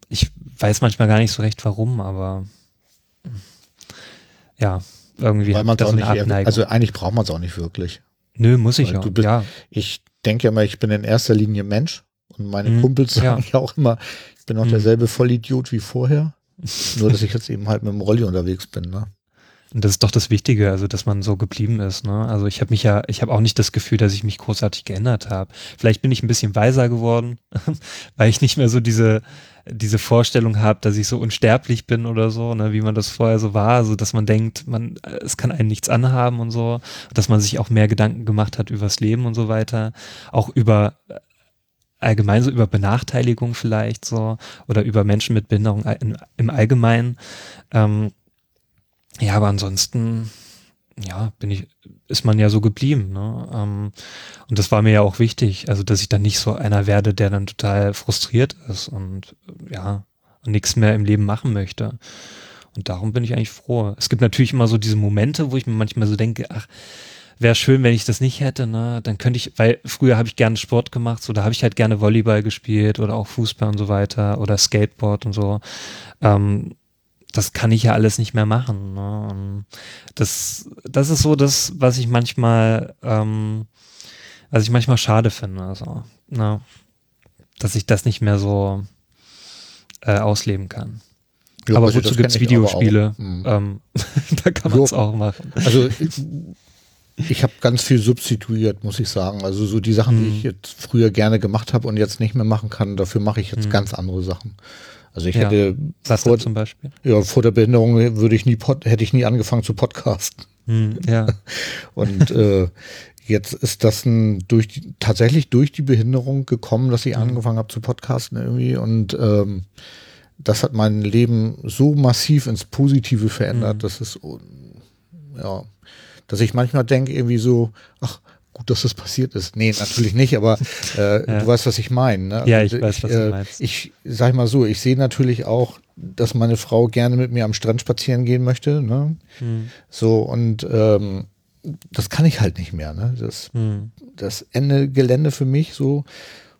ich weiß manchmal gar nicht so recht warum, aber ja, irgendwie Weil man das auch nicht Abneigung. Also eigentlich braucht man es auch nicht wirklich. Nö, muss ich auch. Bist, ja. Ich denke ja immer, ich bin in erster Linie Mensch und meine mhm, Kumpels sagen ja. ja auch immer, ich bin auch mhm. derselbe Vollidiot wie vorher. Nur, dass ich jetzt eben halt mit dem Rolli unterwegs bin, ne? Und das ist doch das Wichtige, also dass man so geblieben ist. Ne? Also ich habe mich ja, ich habe auch nicht das Gefühl, dass ich mich großartig geändert habe. Vielleicht bin ich ein bisschen weiser geworden, (laughs) weil ich nicht mehr so diese diese Vorstellung habe, dass ich so unsterblich bin oder so, ne, wie man das vorher so war, so dass man denkt, man es kann einen nichts anhaben und so, dass man sich auch mehr Gedanken gemacht hat übers Leben und so weiter, auch über allgemein so über Benachteiligung vielleicht so oder über Menschen mit Behinderung im Allgemeinen. Ähm, ja, aber ansonsten, ja, bin ich, ist man ja so geblieben. Ne? Ähm, und das war mir ja auch wichtig, also dass ich dann nicht so einer werde, der dann total frustriert ist und ja, nichts mehr im Leben machen möchte. Und darum bin ich eigentlich froh. Es gibt natürlich immer so diese Momente, wo ich mir manchmal so denke, ach, wäre schön, wenn ich das nicht hätte, ne? Dann könnte ich, weil früher habe ich gerne Sport gemacht, so da habe ich halt gerne Volleyball gespielt oder auch Fußball und so weiter oder Skateboard und so. Ähm, das kann ich ja alles nicht mehr machen. Ne? Das, das ist so das, was ich manchmal, ähm, was ich manchmal schade finde. Also, ne? Dass ich das nicht mehr so äh, ausleben kann. Ja, aber wozu gibt es Videospiele? Mhm. Ähm, (laughs) da kann man es auch machen. Also (laughs) ich habe ganz viel substituiert, muss ich sagen. Also so die Sachen, mhm. die ich jetzt früher gerne gemacht habe und jetzt nicht mehr machen kann, dafür mache ich jetzt mhm. ganz andere Sachen. Also ich ja. hätte Was vor, zum Beispiel? Ja, vor der Behinderung würde ich nie hätte ich nie angefangen zu podcasten. Mhm, ja. (laughs) und äh, jetzt ist das ein durch die, tatsächlich durch die Behinderung gekommen, dass ich mhm. angefangen habe zu podcasten irgendwie und ähm, das hat mein Leben so massiv ins Positive verändert, mhm. dass es ja dass ich manchmal denke, irgendwie so, ach, gut, dass das passiert ist. Nee, natürlich nicht, aber (laughs) äh, ja. du weißt, was ich meine. Ne? Ja, ich weiß, was du äh, meinst. Ich sag mal so, ich sehe natürlich auch, dass meine Frau gerne mit mir am Strand spazieren gehen möchte. Ne? Hm. So, und ähm, das kann ich halt nicht mehr. Ne? Das, hm. das Ende Gelände für mich so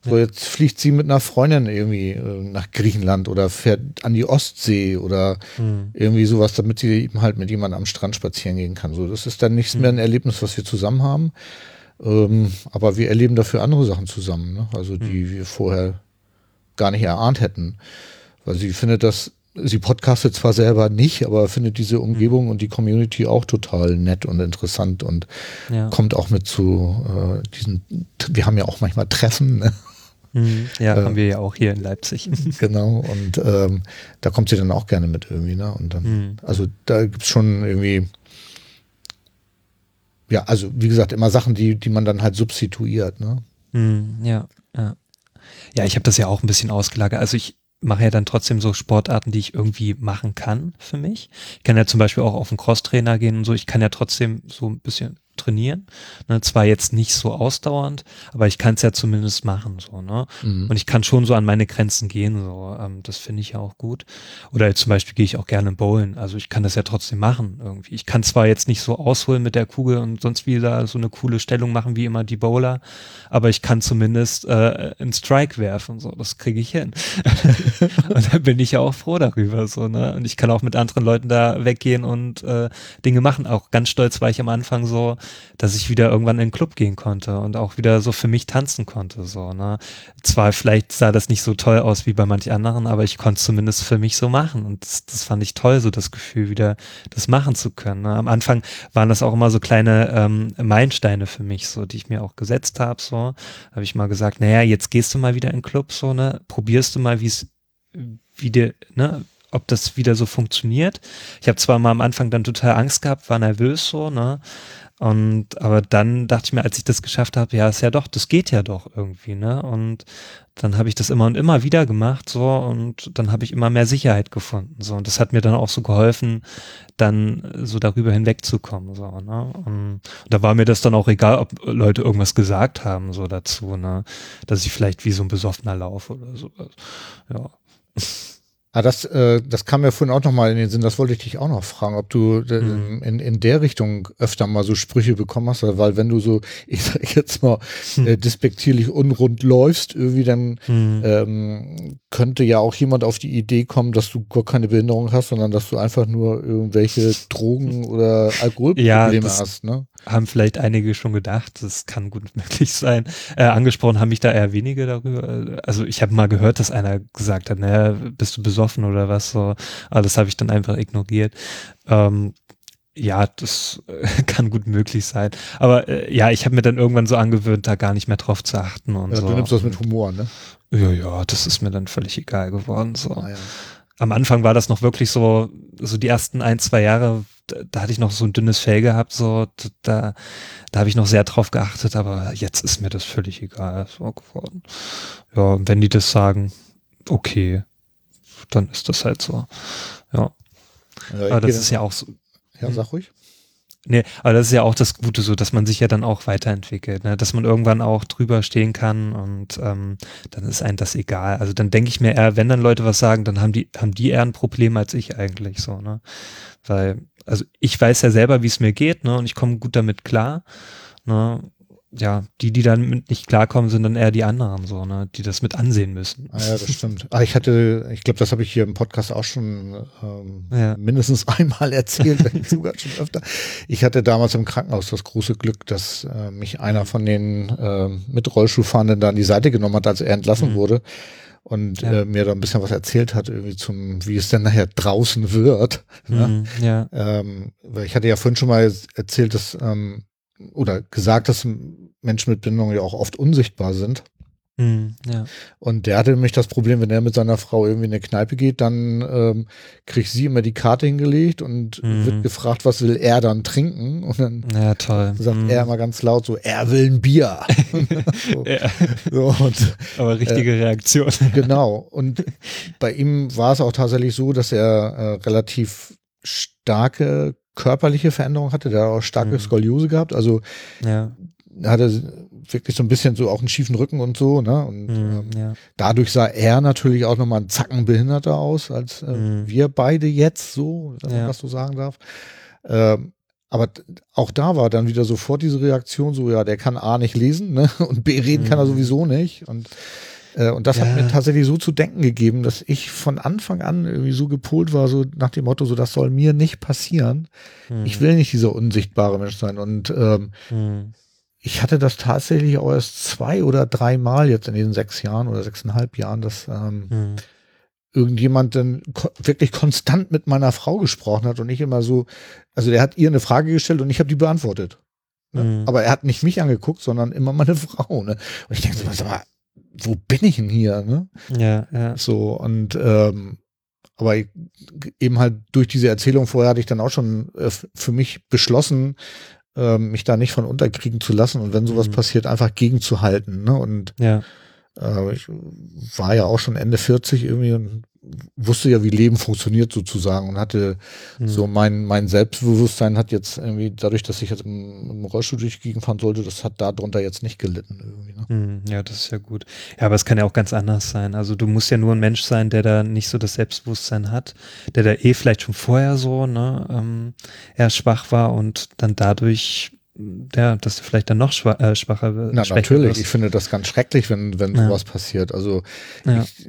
so, jetzt fliegt sie mit einer Freundin irgendwie äh, nach Griechenland oder fährt an die Ostsee oder mhm. irgendwie sowas, damit sie eben halt mit jemandem am Strand spazieren gehen kann. So, das ist dann nicht mhm. mehr ein Erlebnis, was wir zusammen haben. Ähm, aber wir erleben dafür andere Sachen zusammen, ne? also die mhm. wir vorher gar nicht erahnt hätten. Weil sie findet das, sie podcastet zwar selber nicht, aber findet diese Umgebung mhm. und die Community auch total nett und interessant und ja. kommt auch mit zu äh, diesen, wir haben ja auch manchmal Treffen, ne? Mhm. Ja, äh, haben wir ja auch hier in Leipzig. (laughs) Genau, und ähm, da kommt sie dann auch gerne mit irgendwie, ne? Und dann, mhm. also da gibt es schon irgendwie, ja, also wie gesagt, immer Sachen, die, die man dann halt substituiert, ne? Mhm, ja, ja. Ja, ich habe das ja auch ein bisschen ausgelagert. Also ich mache ja dann trotzdem so Sportarten, die ich irgendwie machen kann für mich. Ich kann ja zum Beispiel auch auf einen Crosstrainer gehen und so. Ich kann ja trotzdem so ein bisschen trainieren. Ne, zwar jetzt nicht so ausdauernd, aber ich kann es ja zumindest machen. So, ne? Mhm. Und ich kann schon so an meine Grenzen gehen. So, ähm, das finde ich ja auch gut. Oder zum Beispiel gehe ich auch gerne bowlen. Also ich kann das ja trotzdem machen irgendwie. Ich kann zwar jetzt nicht so ausholen mit der Kugel und sonst wieder so eine coole Stellung machen wie immer die Bowler, aber ich kann zumindest äh, einen Strike werfen. So, das kriege ich hin. (laughs) (laughs) und da bin ich ja auch froh darüber. So, ne? Und ich kann auch mit anderen Leuten da weggehen und äh, Dinge machen. Auch ganz stolz war ich am Anfang so, dass ich wieder irgendwann in den Club gehen konnte und auch wieder so für mich tanzen konnte. So, ne? Zwar vielleicht sah das nicht so toll aus wie bei manch anderen, aber ich konnte es zumindest für mich so machen. Und das, das fand ich toll, so das Gefühl, wieder das machen zu können. Ne? Am Anfang waren das auch immer so kleine ähm, Meilensteine für mich, so die ich mir auch gesetzt habe. So habe ich mal gesagt, naja, jetzt gehst du mal wieder in den Club, so ne, probierst du mal, wie es wie dir, ne, ob das wieder so funktioniert. Ich habe zwar mal am Anfang dann total Angst gehabt, war nervös so, ne? Und aber dann dachte ich mir, als ich das geschafft habe, ja, ist ja doch, das geht ja doch irgendwie, ne? Und dann habe ich das immer und immer wieder gemacht, so und dann habe ich immer mehr Sicherheit gefunden, so und das hat mir dann auch so geholfen, dann so darüber hinwegzukommen, so ne? Und da war mir das dann auch egal, ob Leute irgendwas gesagt haben so dazu, ne? Dass ich vielleicht wie so ein besoffener laufe oder so, ja. Ah, das, äh, das kam mir vorhin auch nochmal in den Sinn, das wollte ich dich auch noch fragen, ob du äh, mhm. in, in der Richtung öfter mal so Sprüche bekommen hast, weil wenn du so, (laughs) ich sag jetzt mal, mhm. äh, despektierlich unrund läufst, irgendwie dann mhm. ähm, könnte ja auch jemand auf die Idee kommen, dass du gar keine Behinderung hast, sondern dass du einfach nur irgendwelche (laughs) Drogen oder Alkoholprobleme ja, hast, ne? Haben vielleicht einige schon gedacht, das kann gut (laughs) möglich sein. Äh, angesprochen haben mich da eher wenige darüber. Also ich habe mal gehört, dass einer gesagt hat, naja, bist du besoffen oder was so. Aber das habe ich dann einfach ignoriert. Ähm, ja, das (laughs) kann gut möglich sein. Aber äh, ja, ich habe mir dann irgendwann so angewöhnt, da gar nicht mehr drauf zu achten und ja, so. Du nimmst das mit Humor, ne? Ja, ja, das ist mir dann völlig egal geworden. So. Ah, ja. Am Anfang war das noch wirklich so, so die ersten ein, zwei Jahre, da, da hatte ich noch so ein dünnes Fell gehabt, so, da, da habe ich noch sehr drauf geachtet, aber jetzt ist mir das völlig egal so geworden. Ja, wenn die das sagen, okay dann ist das halt so. Ja. ja aber das ist ja auch so. Ja, sag ruhig. Nee, aber das ist ja auch das Gute so, dass man sich ja dann auch weiterentwickelt, ne? dass man irgendwann auch drüber stehen kann und ähm, dann ist einem das egal. Also dann denke ich mir eher, wenn dann Leute was sagen, dann haben die, haben die eher ein Problem als ich eigentlich so, ne? Weil, also ich weiß ja selber, wie es mir geht, ne? Und ich komme gut damit klar. Ne? Ja, die, die dann mit nicht klarkommen, sind dann eher die anderen, so, ne, die das mit ansehen müssen. Ah, ja, das stimmt. Ah, ich hatte, ich glaube, das habe ich hier im Podcast auch schon ähm, ja. mindestens (laughs) einmal erzählt, sogar schon öfter. Ich hatte damals im Krankenhaus das große Glück, dass äh, mich einer von den äh, mit Rollstuhlfahrenden da an die Seite genommen hat, als er entlassen mhm. wurde und ja. äh, mir da ein bisschen was erzählt hat, irgendwie zum, wie es denn nachher draußen wird. (laughs) Ne? Mhm, ja. Ähm, weil ich hatte ja vorhin schon mal erzählt, dass ähm, oder gesagt, dass Menschen mit Behinderung ja auch oft unsichtbar sind. Mm, ja. Und der hatte nämlich das Problem, wenn er mit seiner Frau irgendwie in eine Kneipe geht, dann ähm, kriegt sie immer die Karte hingelegt und mm. wird gefragt, was will er dann trinken? Und dann ja, sagt mm. er immer ganz laut so, er will ein Bier. (laughs) so. Ja. So, und, Aber richtige äh, Reaktion. (laughs) genau. Und bei ihm war es auch tatsächlich so, dass er äh, relativ starke körperliche Veränderungen hatte, der hat auch starke mhm. Skoliose gehabt, also ja. hatte wirklich so ein bisschen so auch einen schiefen Rücken und so, ne? Und mhm, ähm, ja. dadurch sah er natürlich auch nochmal einen Zacken behinderter aus, als äh, mhm. wir beide jetzt so, wenn man das so sagen darf. Ähm, aber auch da war dann wieder sofort diese Reaktion, so ja, der kann A nicht lesen, ne? (laughs) Und B reden kann er mhm. sowieso nicht. Und äh, und das ja. hat mir tatsächlich so zu denken gegeben, dass ich von Anfang an irgendwie so gepolt war, so nach dem Motto, so das soll mir nicht passieren. Mhm. Ich will nicht dieser unsichtbare Mensch sein. Und ähm, mhm. ich hatte das tatsächlich auch erst zwei oder drei Mal jetzt in diesen sechs Jahren oder sechseinhalb Jahren, dass ähm, mhm. irgendjemand dann ko wirklich konstant mit meiner Frau gesprochen hat und ich immer so, also der hat ihr eine Frage gestellt und ich habe die beantwortet. Ne? Mhm. Aber er hat nicht mich angeguckt, sondern immer meine (laughs) Frau. Ne? Und ich denke so, sag mal, wo bin ich denn hier? Ne? Ja, ja. So, und ähm, aber eben halt durch diese Erzählung vorher hatte ich dann auch schon äh, für mich beschlossen, äh, mich da nicht von unterkriegen zu lassen und wenn sowas mhm. passiert, einfach gegenzuhalten. Ne? Und ja. äh, ich war ja auch schon Ende 40 irgendwie und wusste ja, wie Leben funktioniert sozusagen und hatte mhm. so mein, mein Selbstbewusstsein hat jetzt irgendwie, dadurch, dass ich jetzt im, im Rollstuhl durch die Gegend fahren sollte, das hat darunter jetzt nicht gelitten irgendwie. Ne? Mhm, ja, das ist ja gut. Ja, aber es kann ja auch ganz anders sein. Also du musst ja nur ein Mensch sein, der da nicht so das Selbstbewusstsein hat, der da eh vielleicht schon vorher so, ne, ähm, eher schwach war und dann dadurch ja, dass du vielleicht dann noch schwach, äh, schwacher Na, natürlich. Wirst. Ich finde das ganz schrecklich, wenn, wenn ja. sowas passiert. Also ja. ich,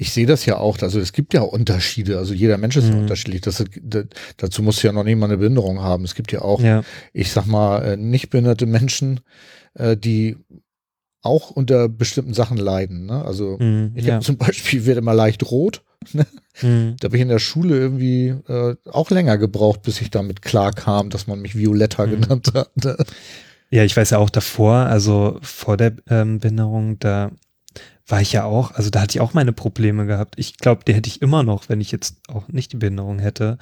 ich sehe das ja auch, also es gibt ja Unterschiede, also jeder Mensch ist mhm. unterschiedlich. Das, das, dazu muss ja noch nicht mal eine Behinderung haben. Es gibt ja auch, ja. ich sag mal, äh, nicht behinderte Menschen, äh, die auch unter bestimmten Sachen leiden. Ne? Also mhm, ich ja. habe zum Beispiel, werde immer leicht rot. (laughs) Ne? Mhm. Da habe ich in der Schule irgendwie äh, auch länger gebraucht, bis ich damit klar kam, dass man mich Violetta mhm. genannt hat. Ne? Ja, ich weiß ja auch davor, also vor der ähm, Behinderung, da war ich ja auch, also da hatte ich auch meine Probleme gehabt. Ich glaube, die hätte ich immer noch, wenn ich jetzt auch nicht die Behinderung hätte.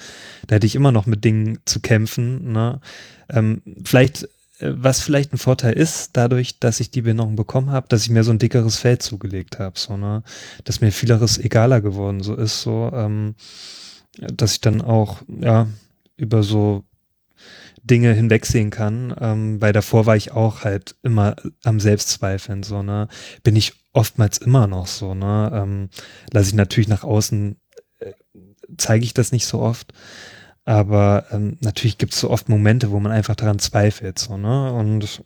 Da hätte ich immer noch mit Dingen zu kämpfen. Ne? Ähm, vielleicht, äh, was vielleicht ein Vorteil ist, dadurch, dass ich die Behinderung bekommen habe, dass ich mir so ein dickeres Feld zugelegt habe, so, ne? Dass mir vieles egaler geworden so ist, so, ähm, dass ich dann auch, ja, über so Dinge hinwegsehen kann, ähm, weil davor war ich auch halt immer am Selbstzweifeln, so, ne? Bin ich oftmals immer noch so, ne? Ähm, lasse ich natürlich nach außen, äh, zeige ich das nicht so oft. Aber ähm, natürlich gibt es so oft Momente, wo man einfach daran zweifelt, so, ne? Und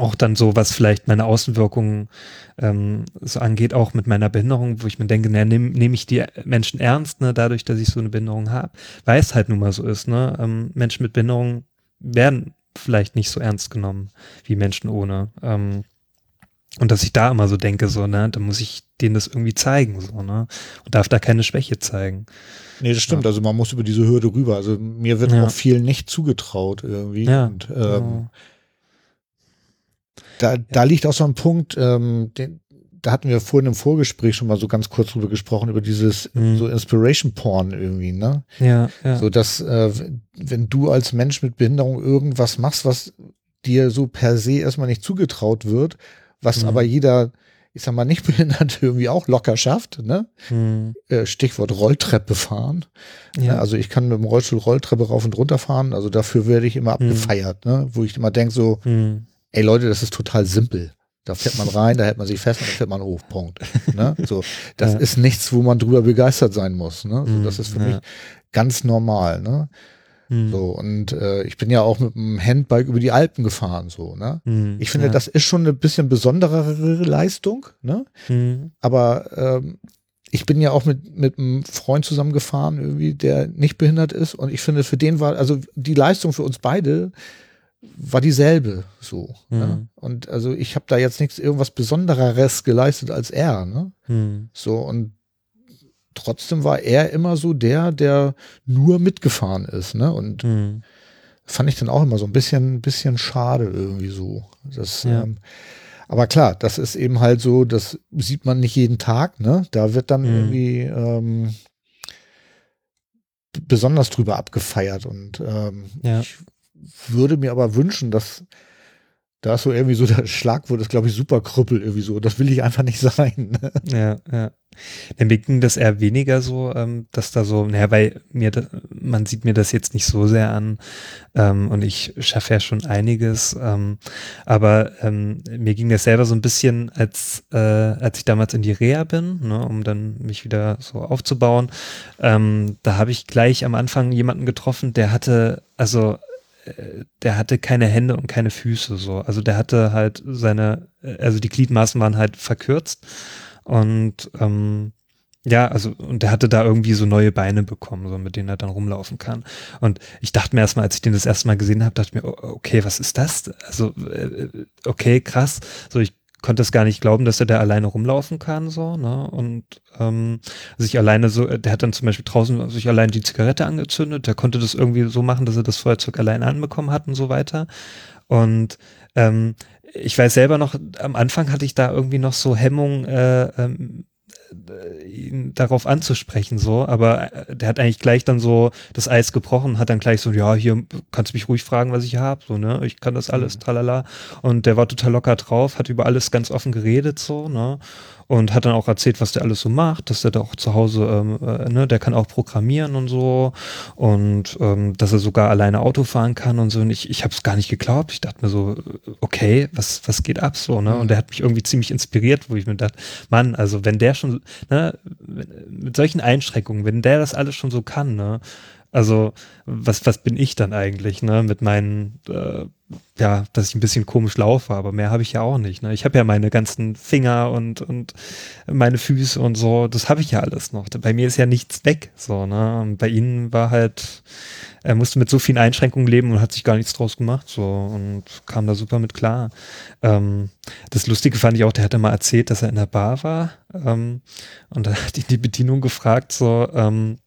auch dann so, was vielleicht meine Außenwirkungen ähm, so angeht, auch mit meiner Behinderung, wo ich mir denke, ne, nehme nehm ich die Menschen ernst, ne, dadurch, dass ich so eine Behinderung habe, weil es halt nun mal so ist, ne? Ähm, Menschen mit Behinderung werden vielleicht nicht so ernst genommen wie Menschen ohne. Ähm, und dass ich da immer so denke, so, ne, da muss ich denen das irgendwie zeigen, so, ne? Und darf da keine Schwäche zeigen. Nee, das stimmt. Ja. Also man muss über diese Hürde rüber. Also mir wird ja. auch viel nicht zugetraut irgendwie. Ja. Und ähm, genau da, da liegt auch so ein Punkt, ähm, den, da hatten wir vorhin im Vorgespräch schon mal so ganz kurz drüber gesprochen, über dieses mhm. so Inspiration Porn irgendwie, ne? Ja, ja. So dass, äh, wenn du als Mensch mit Behinderung irgendwas machst, was dir so per se erstmal nicht zugetraut wird, was mhm. aber jeder, ich sag mal, nicht (laughs) behindert irgendwie auch locker schafft, ne? Mhm. Äh, Stichwort Rolltreppe fahren. Ja. Also ich kann mit dem Rollstuhl Rolltreppe rauf und runter fahren, also dafür werde ich immer mhm. abgefeiert, ne? Wo ich immer denke so, mhm ey Leute, das ist total simpel. Da fährt man rein, da hält man sich fest und dann fährt man hoch. Punkt. Ne? (laughs) So, das ja. ist nichts, wo man drüber begeistert sein muss. Ne? So, das ist für ja. mich ganz normal. Ne? Mhm. So, und äh, ich bin ja auch mit dem Handbike über die Alpen gefahren, so, ne? Mhm, ich finde, ja. das ist schon eine bisschen besonderere Leistung, ne? Mhm. Aber ähm, ich bin ja auch mit, mit einem Freund zusammengefahren, irgendwie, der nicht behindert ist. Und ich finde, für den war, also die Leistung für uns beide war dieselbe so. Ne? Mhm. Ne? Und also ich habe da jetzt nichts irgendwas Besondereres geleistet als er. Ne? Mhm. So und trotzdem war er immer so der, der nur mitgefahren ist. Ne? Und mhm. fand ich dann auch immer so ein bisschen, bisschen schade irgendwie so. Das, ja. ähm, aber klar, das ist eben halt so, das sieht man nicht jeden Tag. Ne? Da wird dann mhm. irgendwie ähm, besonders drüber abgefeiert und ähm, ja. ich würde mir aber wünschen, dass da so irgendwie so der Schlagwort ist, glaube ich, super Krüppel irgendwie so. Das will ich einfach nicht sein. Ne? Ja, ja. Mir ging das eher weniger so, ähm, dass da so, naja, weil mir, da, man sieht mir das jetzt nicht so sehr an ähm, und ich schaffe ja schon einiges, ähm, aber ähm, mir ging das selber so ein bisschen, als, äh, als ich damals in die Reha bin, ne, um dann mich wieder so aufzubauen, ähm, da habe ich gleich am Anfang jemanden getroffen, der hatte, also der hatte keine Hände und keine Füße so. Also der hatte halt seine, also die Gliedmaßen waren halt verkürzt und ähm, ja, also und der hatte da irgendwie so neue Beine bekommen, so mit denen er dann rumlaufen kann. Und ich dachte mir erstmal, als ich den das erste Mal gesehen habe, dachte ich mir, okay, was ist das? Also äh, okay, krass. So ich konnte es gar nicht glauben, dass er da alleine rumlaufen kann, so, ne? Und ähm, sich alleine so, der hat dann zum Beispiel draußen sich allein die Zigarette angezündet, der konnte das irgendwie so machen, dass er das Feuerzeug alleine anbekommen hat und so weiter. Und ähm, ich weiß selber noch, am Anfang hatte ich da irgendwie noch so Hemmung, äh, ähm, äh, ihn darauf anzusprechen, so, aber äh, der hat eigentlich gleich dann so das Eis gebrochen, hat dann gleich so, ja, hier kannst du mich ruhig fragen, was ich habe, so, ne, ich kann das alles, mhm. tralala. Und der war total locker drauf, hat über alles ganz offen geredet, so, ne. Und hat dann auch erzählt, was der alles so macht, dass der da auch zu Hause, ähm, äh, ne, der kann auch programmieren und so und ähm, dass er sogar alleine Auto fahren kann und so. Und ich, ich habe es gar nicht geglaubt. Ich dachte mir so, okay, was, was geht ab so, ne? Und der hat mich irgendwie ziemlich inspiriert, wo ich mir dachte, Mann, also wenn der schon, ne, mit solchen Einschränkungen, wenn der das alles schon so kann, ne, also, was, was bin ich dann eigentlich, ne? Mit meinen, äh, ja, dass ich ein bisschen komisch laufe, aber mehr habe ich ja auch nicht. Ne? Ich habe ja meine ganzen Finger und, und meine Füße und so, das habe ich ja alles noch. Bei mir ist ja nichts weg. So, ne? Und bei ihnen war halt, er musste mit so vielen Einschränkungen leben und hat sich gar nichts draus gemacht. So und kam da super mit klar. Ähm, das Lustige fand ich auch, der hatte mal erzählt, dass er in der Bar war. Ähm, und da hat ihn die Bedienung gefragt, so, ähm,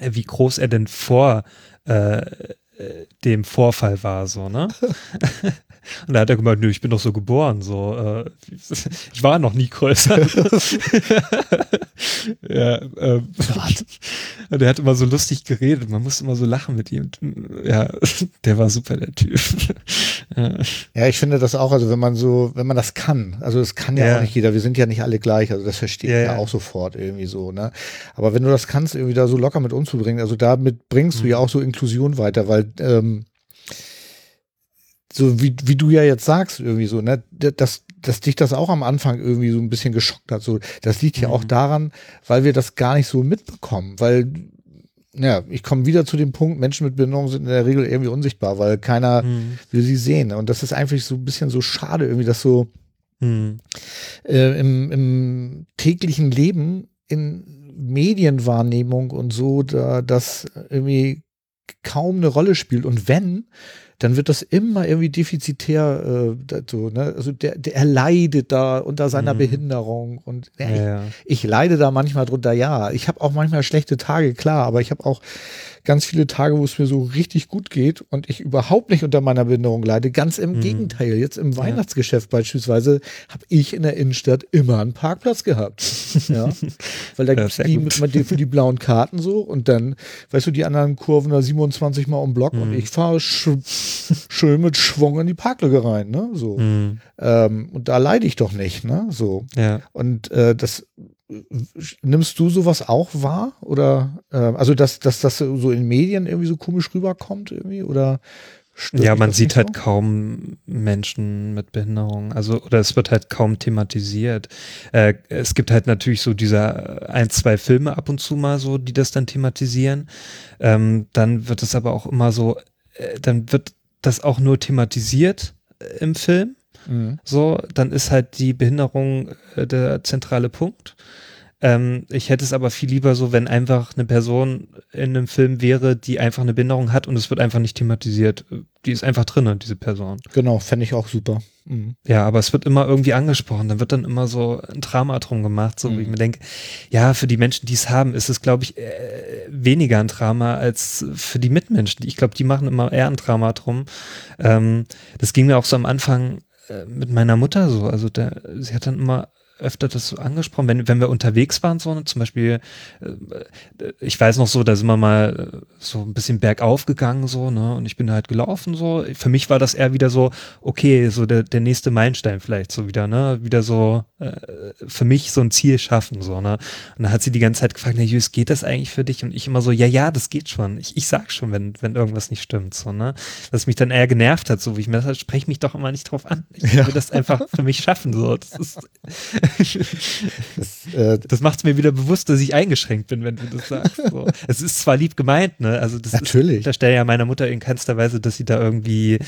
wie groß er denn vor äh, dem Vorfall war, so, ne? (laughs) Und da hat er gemeint, nö, ich bin doch so geboren, so, äh, ich war noch nie größer. (laughs) ja, ähm, und er hat immer so lustig geredet, man musste immer so lachen mit ihm. Ja, der war super, der Typ. Ja. ich finde das auch, also wenn man so, wenn man das kann, also das kann ja, ja. auch nicht jeder, wir sind ja nicht alle gleich, also das versteht ja, ja, auch sofort irgendwie so, ne? Aber wenn du das kannst, irgendwie da so locker mit umzubringen, also damit bringst mhm. du ja auch so Inklusion weiter, weil ähm, so wie, wie du ja jetzt sagst, irgendwie so, ne, dass, dass dich das auch am Anfang irgendwie so ein bisschen geschockt hat. So, das liegt ja mhm. auch daran, weil wir das gar nicht so mitbekommen, weil ja, ich komme wieder zu dem Punkt, Menschen mit Behinderung sind in der Regel irgendwie unsichtbar, weil keiner mhm. will sie sehen. Und das ist einfach so ein bisschen so schade, irgendwie, dass so mhm. äh, im, im täglichen Leben in Medienwahrnehmung und so, da das irgendwie kaum eine Rolle spielt. Und wenn, dann wird das immer irgendwie defizitär, äh, so, ne? Also der, der er leidet da unter seiner mhm. Behinderung und ja, ja. Ich, ich, leide da manchmal drunter, ja. Ich habe auch manchmal schlechte Tage, klar, aber ich habe auch ganz viele Tage, wo es mir so richtig gut geht und ich überhaupt nicht unter meiner Behinderung leide. Ganz im mhm. Gegenteil. Jetzt im Weihnachtsgeschäft ja. beispielsweise habe ich in der Innenstadt immer einen Parkplatz gehabt. (laughs) ja. Weil da gibt es die mit, mit, für die blauen Karten so und dann, weißt du, die anderen Kurven da 27 Mal um Block mhm. und ich fahre sch schön mit Schwung in die Parklücke rein. Ne? So. Mhm. Ähm, und da leide ich doch nicht. Ne? So. Ja. Und äh, das nimmst du sowas auch wahr? Oder äh, also dass, dass das so in Medien irgendwie so komisch rüberkommt irgendwie? Oder ja, man sieht halt so? kaum Menschen mit Behinderung. Also, oder es wird halt kaum thematisiert. Äh, es gibt halt natürlich so diese ein, zwei Filme ab und zu mal so, die das dann thematisieren. Ähm, dann wird es aber auch immer so, äh, dann wird das auch nur thematisiert äh, im Film. Mhm. So, dann ist halt die Behinderung äh, der zentrale Punkt. Ähm, ich hätte es aber viel lieber so, wenn einfach eine Person in einem Film wäre, die einfach eine Behinderung hat und es wird einfach nicht thematisiert. Die ist einfach drin, diese Person. Genau, fände ich auch super. Mhm. Ja, aber es wird immer irgendwie angesprochen. Dann wird dann immer so ein Drama drum gemacht, so mhm. wie ich mir denke, ja, für die Menschen, die es haben, ist es, glaube ich, äh, weniger ein Drama als für die Mitmenschen. Ich glaube, die machen immer eher ein Drama drum. Ähm, das ging mir auch so am Anfang mit meiner Mutter so. Also der, sie hat dann immer öfter das so angesprochen, wenn, wenn wir unterwegs waren, so zum Beispiel, äh, ich weiß noch so, da sind wir mal äh, so ein bisschen bergauf gegangen, so, ne, und ich bin halt gelaufen, so. Für mich war das eher wieder so, okay, so der, der nächste Meilenstein vielleicht so wieder, ne, wieder so, äh, für mich so ein Ziel schaffen, so, ne. Und dann hat sie die ganze Zeit gefragt, na, Jüs, geht das eigentlich für dich? Und ich immer so, ja, ja, das geht schon. Ich, ich sag schon, wenn, wenn irgendwas nicht stimmt, so, ne. Was mich dann eher genervt hat, so wie ich mir das sprech mich doch immer nicht drauf an. Ich ja. will das einfach für mich schaffen, so. Das ist, (laughs) (laughs) das, äh, das macht es mir wieder bewusst, dass ich eingeschränkt bin, wenn du das sagst. So. (laughs) es ist zwar lieb gemeint, ne? Also das Natürlich. Ist, da stelle ja meiner Mutter in keinster Weise, dass sie da irgendwie,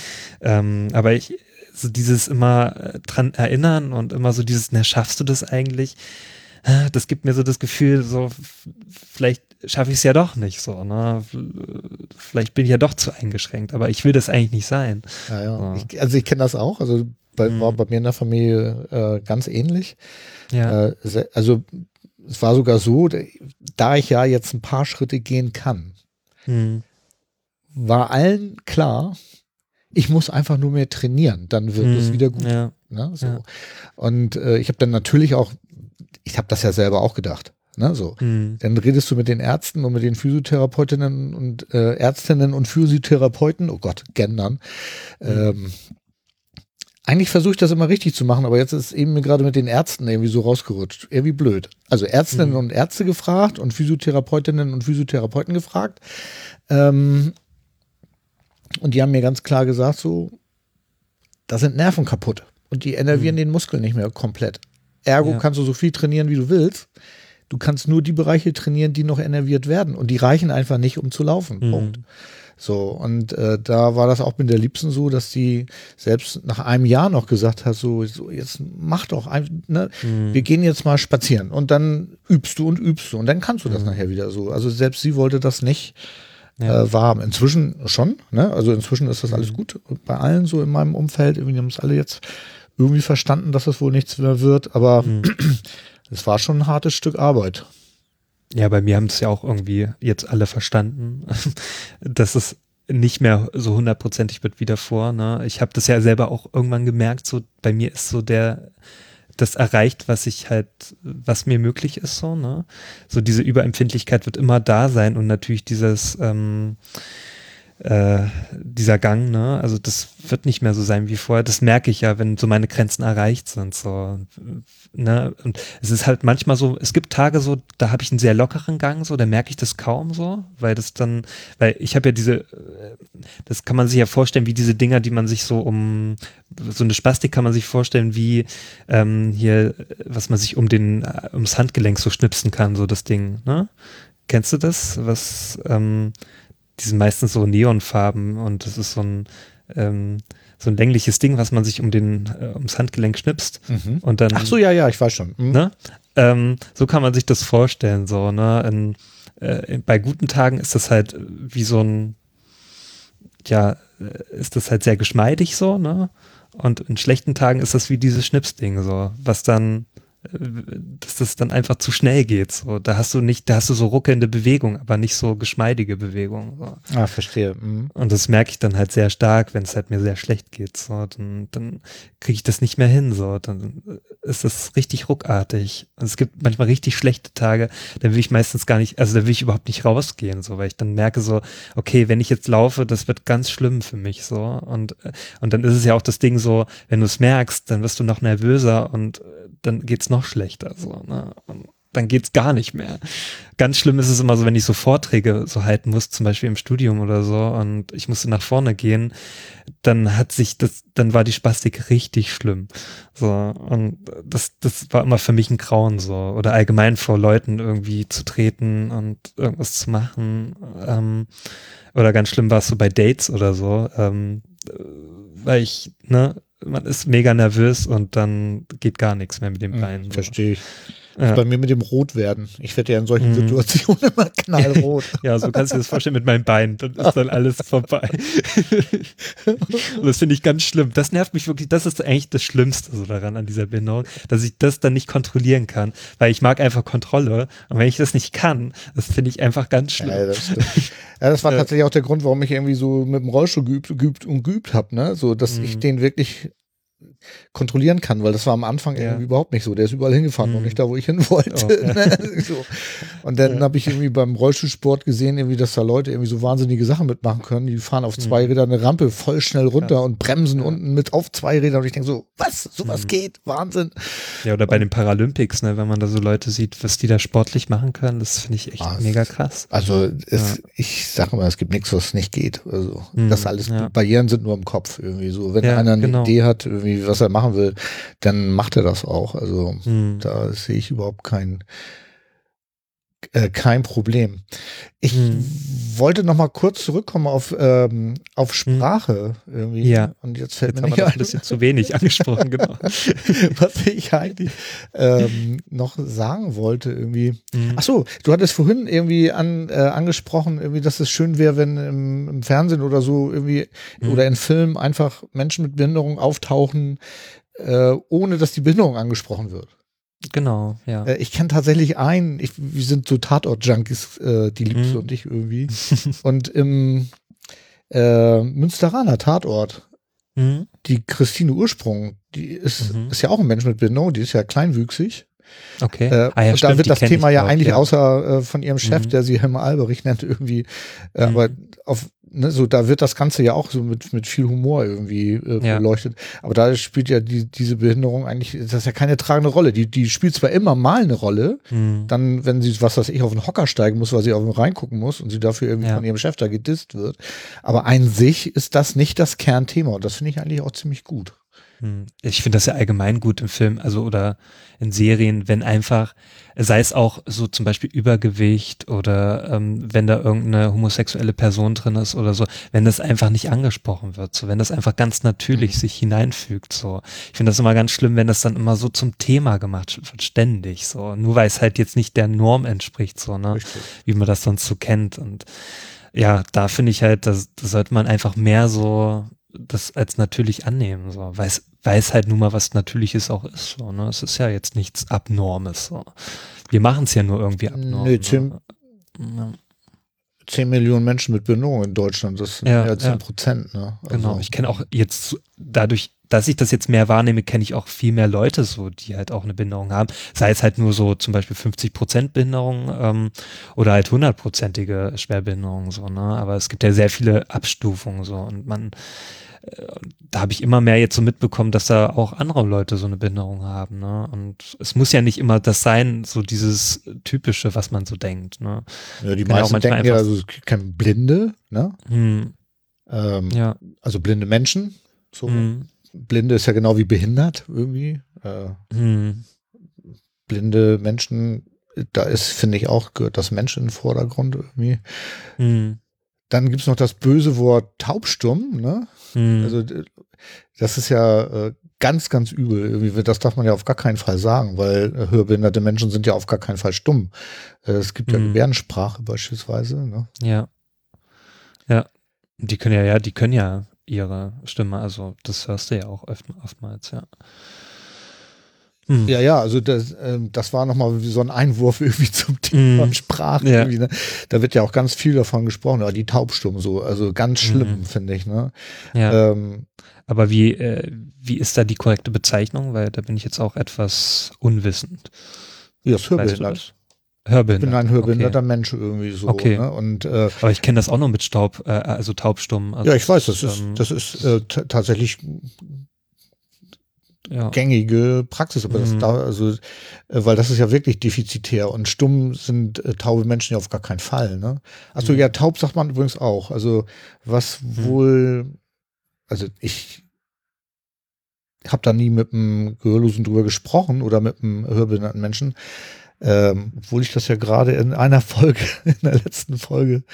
ähm, aber ich, so dieses immer äh, dran erinnern und immer so dieses, na, schaffst du das eigentlich? Das gibt mir so das Gefühl, so, vielleicht schaffe ich es ja doch nicht so, ne? Vielleicht bin ich ja doch zu eingeschränkt, aber ich will das eigentlich nicht sein. Ja, ja. So. Ich, also ich kenne das auch. Also bei, mhm. war bei mir in der Familie äh, ganz ähnlich. Ja. Äh, also es war sogar so, da ich ja jetzt ein paar Schritte gehen kann, mhm. war allen klar, ich muss einfach nur mehr trainieren, dann wird es mhm. wieder gut. Ja. Ne, so. Ja. Und äh, ich habe dann natürlich auch, ich habe das ja selber auch gedacht. Ne, so. Mhm. Dann redest du mit den Ärzten und mit den Physiotherapeutinnen und äh, Ärztinnen und Physiotherapeuten, oh Gott, Gendern, mhm. ähm, eigentlich versuche ich das immer richtig zu machen, aber jetzt ist eben mir gerade mit den Ärzten irgendwie so rausgerutscht. Irgendwie blöd. Also Ärztinnen mhm. und Ärzte gefragt und Physiotherapeutinnen und Physiotherapeuten gefragt. Ähm, und die haben mir ganz klar gesagt, so, da sind Nerven kaputt. Und die enervieren mhm. den Muskel nicht mehr komplett. Ergo ja. kannst du so viel trainieren, wie du willst. Du kannst nur die Bereiche trainieren, die noch enerviert werden. Und die reichen einfach nicht, um zu laufen. Mhm. Punkt. So, und äh, da war das auch mit der Liebsten so, dass die selbst nach einem Jahr noch gesagt hat, so, so jetzt mach doch, ein, ne, mhm. wir gehen jetzt mal spazieren und dann übst du und übst du und dann kannst du das mhm. nachher wieder so. Also selbst sie wollte das nicht ja. äh, wahrhaben. Inzwischen schon, ne? Also inzwischen ist das alles mhm. gut bei allen so in meinem Umfeld. Irgendwie haben es alle jetzt irgendwie verstanden, dass das wohl nichts mehr wird, aber mhm. (clears throat) es war schon ein hartes Stück Arbeit. Ja, bei mir haben es ja auch irgendwie jetzt alle verstanden, (laughs) dass es nicht mehr so hundertprozentig wird wie davor. Ne? Ich habe das ja selber auch irgendwann gemerkt, so bei mir ist so der das erreicht, was ich halt, was mir möglich ist, so, ne? So diese Überempfindlichkeit wird immer da sein und natürlich dieses, ähm, äh, dieser Gang, ne? Also das wird nicht mehr so sein wie vorher. Das merke ich ja, wenn so meine Grenzen erreicht sind. So, ne? Und es ist halt manchmal so, es gibt Tage so, da habe ich einen sehr lockeren Gang, so, da merke ich das kaum so, weil das dann, weil ich habe ja diese, äh, das kann man sich ja vorstellen, wie diese Dinger, die man sich so um so eine Spastik kann man sich vorstellen, wie ähm, hier, was man sich um den, ums Handgelenk so schnipsen kann, so das Ding, ne? Kennst du das? Was, ähm, die sind meistens so Neonfarben und das ist so ein, ähm, so ein längliches Ding, was man sich um den, äh, ums Handgelenk schnipst. Mhm. Und dann, Ach so, ja, ja, ich weiß schon. Mhm. Ne? Ähm, so kann man sich das vorstellen, so, ne? In, äh, bei guten Tagen ist das halt wie so ein, ja, äh, ist das halt sehr geschmeidig so, ne? Und in schlechten Tagen ist das wie dieses Schnipsding, so, was dann dass das dann einfach zu schnell geht. So, da hast du nicht, da hast du so ruckelnde Bewegung, aber nicht so geschmeidige Bewegung. So. Ah, verstehe. Mhm. Und das merke ich dann halt sehr stark, wenn es halt mir sehr schlecht geht. So, dann, dann kriege ich das nicht mehr hin. So, dann ist das richtig ruckartig. Und es gibt manchmal richtig schlechte Tage, da will ich meistens gar nicht, also da will ich überhaupt nicht rausgehen, so, weil ich dann merke so, okay, wenn ich jetzt laufe, das wird ganz schlimm für mich. So. Und, und dann ist es ja auch das Ding so, wenn du es merkst, dann wirst du noch nervöser und dann geht's noch schlechter. So, ne? Und dann geht's gar nicht mehr. Ganz schlimm ist es immer so, wenn ich so Vorträge so halten muss, zum Beispiel im Studium oder so, und ich musste nach vorne gehen, dann hat sich das, dann war die Spastik richtig schlimm. So, und das, das war immer für mich ein Grauen so. Oder allgemein vor Leuten irgendwie zu treten und irgendwas zu machen. Ähm, oder ganz schlimm war es so bei Dates oder so, ähm, weil ich, ne, man ist mega nervös und dann geht gar nichts mehr mit dem hm, Bein. So. Verstehe ich. Ja. Bei mir mit dem Rotwerden. Ich werde ja in solchen mhm. Situationen immer (laughs) knallrot. ja, so kannst du dir das vorstellen mit meinem Bein. Dann ist dann alles vorbei. und das finde ich ganz schlimm. Das nervt mich wirklich. Das ist eigentlich das Schlimmste so daran an dieser Behinderung, dass ich das dann nicht kontrollieren kann. Weil ich mag einfach Kontrolle. Und wenn ich das nicht kann, das finde ich einfach ganz schlimm. Ja, das, ja, das war (laughs) tatsächlich auch der Grund, warum ich irgendwie so mit dem Rollstuhl geübt, geübt und geübt habe. Ne? So, dass mhm. ich den wirklich kontrollieren kann, weil das war am Anfang ja. irgendwie überhaupt nicht so. Der ist überall hingefahren mhm. und nicht da, wo ich hin wollte. Oh, ja. (laughs) so. Und dann ja. habe ich irgendwie beim Rollstuhlsport gesehen, irgendwie, dass da Leute irgendwie so wahnsinnige Sachen mitmachen können. Die fahren auf zwei mhm. Rädern eine Rampe voll schnell runter und bremsen unten mit auf zwei Rädern. Und ich denke so, was? Sowas mhm. geht? Wahnsinn. Ja, oder bei und, den Paralympics, ne, wenn man da so Leute sieht, was die da sportlich machen können, das finde ich echt was? mega krass. Also es, ich sage mal, es gibt nichts, was nicht geht. Also das mhm. alles, Barrieren sind nur im Kopf irgendwie so. Wenn einer eine genau. Idee hat, irgendwie was er machen will, dann macht er das auch. Also hm. da sehe ich überhaupt kein, äh, kein Problem. Ich hm. wollte noch mal kurz zurückkommen auf, ähm, auf hm. Sprache irgendwie. Ja. Und jetzt fällt mir nicht ein bisschen zu wenig (laughs) angesprochen, genau. Was ich eigentlich ähm, noch sagen wollte irgendwie. Mhm. Ach so, du hattest vorhin irgendwie an, äh, angesprochen, irgendwie, dass es schön wäre, wenn im, im, Fernsehen oder so irgendwie mhm. oder in Filmen einfach Menschen mit Behinderung auftauchen, äh, ohne dass die Behinderung angesprochen wird. Genau, ja. Äh, ich kenne tatsächlich einen, ich, wir sind so Tatort-Junkies, äh, die Liebste mhm. und ich irgendwie. (laughs) und im äh, Münsteraner Tatort, mhm. die Christine Ursprung, die ist, mhm. ist ja auch ein Mensch mit Behinderung, die ist ja kleinwüchsig. Okay. Äh, ah, ja, und stimmt, da wird das Thema ja auch, eigentlich ja. außer äh, von ihrem Chef, mhm. der sie Helma Alberich nennt, (laughs) irgendwie, äh, mhm. aber auf ne, so da wird das Ganze ja auch so mit, mit viel Humor irgendwie äh, Ja. beleuchtet. Aber da spielt ja die, diese Behinderung eigentlich, das ist ja keine tragende Rolle. Die, die spielt zwar immer mal eine Rolle, Hm. dann, wenn sie, was weiß ich, auf den Hocker steigen muss, weil sie auf den reingucken muss und sie dafür irgendwie Ja. von ihrem Chef da gedisst wird. Aber an sich ist das nicht das Kernthema und das finde ich eigentlich auch ziemlich gut. Hm. Ich finde das ja allgemein gut im Film, also oder in Serien, wenn einfach, sei es auch so zum Beispiel Übergewicht oder ähm, wenn da irgendeine homosexuelle Person drin ist oder so, wenn das einfach nicht angesprochen wird, so wenn das einfach ganz natürlich sich hineinfügt, so. Ich finde das immer ganz schlimm, wenn das dann immer so zum Thema gemacht wird, ständig, so. Nur weil es halt jetzt nicht der Norm entspricht, so, ne? Richtig. wie man das sonst so kennt. Und ja, da finde ich halt, das, das sollte man einfach mehr so das als natürlich annehmen, so, weil es, weil es halt nun mal was Natürliches auch ist. So, ne? Es ist ja jetzt nichts Abnormes. So. Wir machen es ja nur irgendwie abnorm. Nee, Tim- ne? Ja, 10 Millionen Menschen mit Behinderung in Deutschland, das sind Ja, ja 10 ja. Prozent. Ne? genau. Also, Ich kenne auch jetzt dadurch, dass ich das jetzt mehr wahrnehme, kenne ich auch viel mehr Leute so, die halt auch eine Behinderung haben. Sei es halt nur so zum Beispiel 50 Prozent Behinderung ähm, oder halt hundertprozentige Schwerbehinderung so, ne? Aber es gibt ja sehr viele Abstufungen so und man äh, da habe ich immer mehr jetzt so mitbekommen, dass da auch andere Leute so eine Behinderung haben, ne? Und es muss ja nicht immer das sein, so dieses typische, was man so denkt, ne? ja, die ja meisten manchmal denken ja, also es gibt keine Blinde, ne? Hm, Ähm, ja. Also blinde Menschen. So. Hm, Blinde ist ja genau wie behindert irgendwie. Äh, hm, blinde Menschen, da ist, finde ich auch, gehört das Mensch in den Vordergrund irgendwie. hm, Dann gibt's noch das böse Wort taubstumm, ne? hm. Also d- das ist ja äh, ganz, ganz übel. Irgendwie, das darf man ja auf gar keinen Fall sagen, weil äh, hörbehinderte Menschen sind ja auf gar keinen Fall stumm. Äh, es gibt ja Mhm. Gebärdensprache beispielsweise. Ne? Ja. Ja. Die können ja, ja, die können ja ihre Stimme, also das hörst du ja auch oft, oftmals, ja. Hm. Ja, ja, also das, ähm, das war nochmal so ein Einwurf (laughs) irgendwie zum Thema Mhm. Sprache. Ja. Ne? Da wird ja auch ganz viel davon gesprochen, aber die Taubstumm so, also ganz schlimm, Mhm. finde ich. Ne? ja. Ähm, Aber wie, äh, wie ist da die korrekte Bezeichnung? Weil da bin ich jetzt auch etwas unwissend. ja, ist Weißt du hörbehindert. das? Ich bin ein hörbinderter Okay. Mensch irgendwie so. Okay. Ne? Und äh, Aber ich kenne das auch noch mit Staub, äh, also taubstumm. Also ja, ich weiß, das ist, ähm, das ist äh, tatsächlich ja. gängige Praxis, aber das Mhm. da, also, äh, weil das ist ja wirklich defizitär und stumm sind äh, taube Menschen ja auf gar keinen Fall, ne? Achso, Mhm. ja, taub sagt man übrigens auch. Also, was wohl, also ich habe da nie mit einem Gehörlosen drüber gesprochen oder mit einem hörbehinderten Menschen, ähm, obwohl ich das ja gerade in einer Folge, (laughs) in der letzten Folge,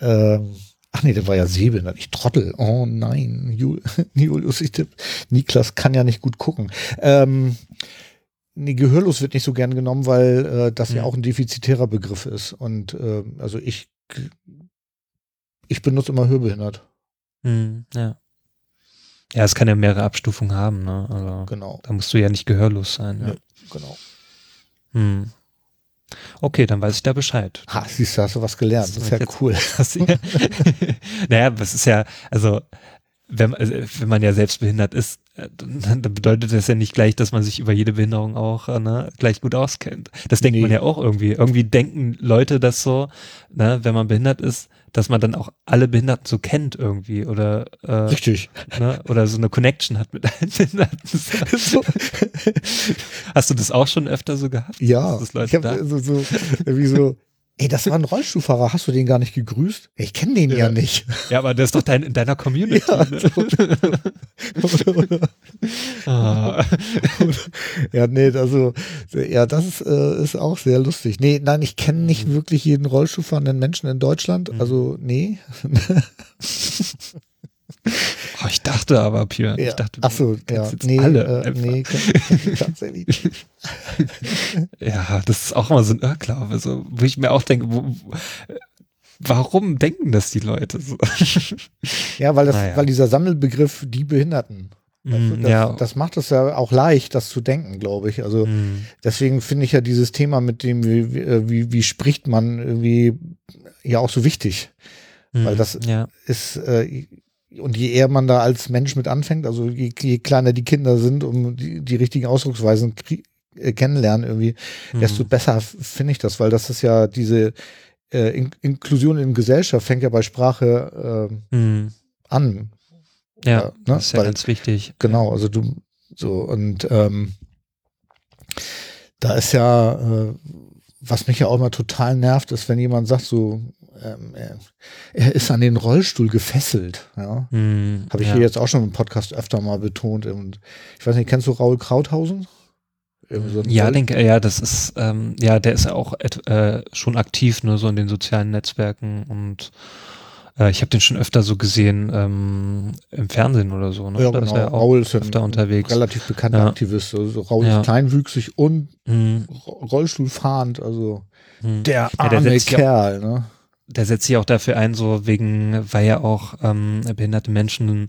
ähm, ach nee, der war ja sehbehindert, ich Trottel, oh nein, Jul, (laughs) Julius, ich tipp, Niklas kann ja nicht gut gucken. Ähm, nee, gehörlos wird nicht so gern genommen, weil äh, das ja Mhm. auch ein defizitärer Begriff ist und äh, also ich ich benutze immer hörbehindert, Hm, ja. Ja, es kann ja mehrere Abstufungen haben, ne? Also, genau, da musst du ja nicht gehörlos sein. Ja. Ja. genau. Hm. Okay, dann weiß ich da Bescheid. Ha, siehst du, hast du was gelernt, das ist ja Jetzt- cool. (laughs) Das- (laughs) naja, das ist ja, also wenn, also, wenn man ja selbst behindert ist, äh, dann, dann bedeutet das ja nicht gleich, dass man sich über jede Behinderung auch äh, ne, gleich gut auskennt. Das denkt Nee. man ja auch irgendwie. Irgendwie denken Leute das so, ne, wenn man behindert ist, dass man dann auch alle Behinderten so kennt irgendwie oder äh, Richtig. ne, oder so eine Connection hat mit allen Behinderten. (laughs) So. Hast du das auch schon öfter so gehabt? Ja, Dass Leute ich habe da- so, so, irgendwie so, ey, das war ein Rollstuhlfahrer, hast du den gar nicht gegrüßt? Ich kenne den ja, Ja. nicht. Ja, aber das ist doch dein, in deiner Community. Ja, ne? ah. ja, nee, also, ja, das ist, äh, ist auch sehr lustig. Nee, nein, ich kenne nicht wirklich jeden Rollstuhlfahrenden Menschen in Deutschland. Mhm. Also, nee. (laughs) Oh, ich dachte aber, ich Ja. dachte, Ach so, ja, nee, alle äh, nee, ich tatsächlich. (laughs) Ja, das ist auch mal so ein Irrglaube, so, wo ich mir auch denke, wo, wo, warum denken das die Leute so? (laughs) Ja, weil das, Naja. weil dieser Sammelbegriff die Behinderten, Mm, das, ja, das macht es ja auch leicht, das zu denken, glaube ich. Also, mm, deswegen finde ich ja dieses Thema mit dem, wie, wie, wie, wie spricht man irgendwie ja auch so wichtig. weil mm, das- ja, Ist, äh, und je eher man da als Mensch mit anfängt, also je, je kleiner die Kinder sind, um die, die richtigen Ausdrucksweisen äh, kennenlernen irgendwie, mm, desto besser finde ich das, weil das ist ja diese äh, In Inklusion in Gesellschaft fängt ja bei Sprache äh, Mhm. an. Ja, ne? das ist ja Weil- ganz wichtig. Genau, also du so und ähm, da ist ja, äh, was mich ja auch immer total nervt, ist, wenn jemand sagt so, ähm, er, ist an den Rollstuhl gefesselt. Ja, Mhm. habe ich ja. hier jetzt auch schon im Podcast öfter mal betont. Und ich weiß nicht, kennst du Raul Krauthausen? So ein Ja, denke, ja, das ist, ähm, ja, der ist ja auch äh, schon aktiv, ne, so in den sozialen Netzwerken und äh, ich habe den schon öfter so gesehen ähm, im Fernsehen oder so, ne? ja, Da ist genau. er auch Raul ist ein öfter unterwegs. relativ bekannter Ja. Aktivist. Also Raul Ja. ist kleinwüchsig und Mhm. Ro- Rollstuhlfahrend, also Mhm. der Ja, der arme sich auch- Kerl, ne? Der setzt sich auch dafür ein, so wegen, weil ja auch ähm, behinderte Menschen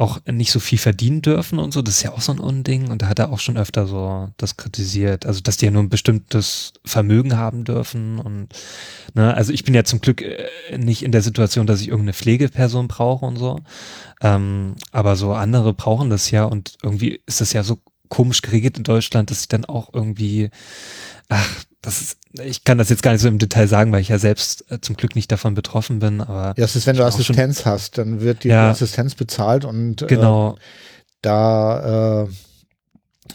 auch nicht so viel verdienen dürfen und so. Das ist ja auch so ein Unding. Und da hat er auch schon öfter so das kritisiert. Also, dass die ja nur ein bestimmtes Vermögen haben dürfen. Und ne, also ich bin ja zum Glück äh, nicht in der Situation, dass ich irgendeine Pflegeperson brauche und so. Ähm, aber so andere brauchen das ja und irgendwie ist das ja so komisch geregelt in Deutschland, dass ich dann auch irgendwie, ach, das ist, ich kann das jetzt gar nicht so im Detail sagen, weil ich ja selbst äh, zum Glück nicht davon betroffen bin, aber Ja, es ist, wenn du auch schon- Assistenz hast, dann wird dir Ja. die Assistenz bezahlt und äh, genau, da äh,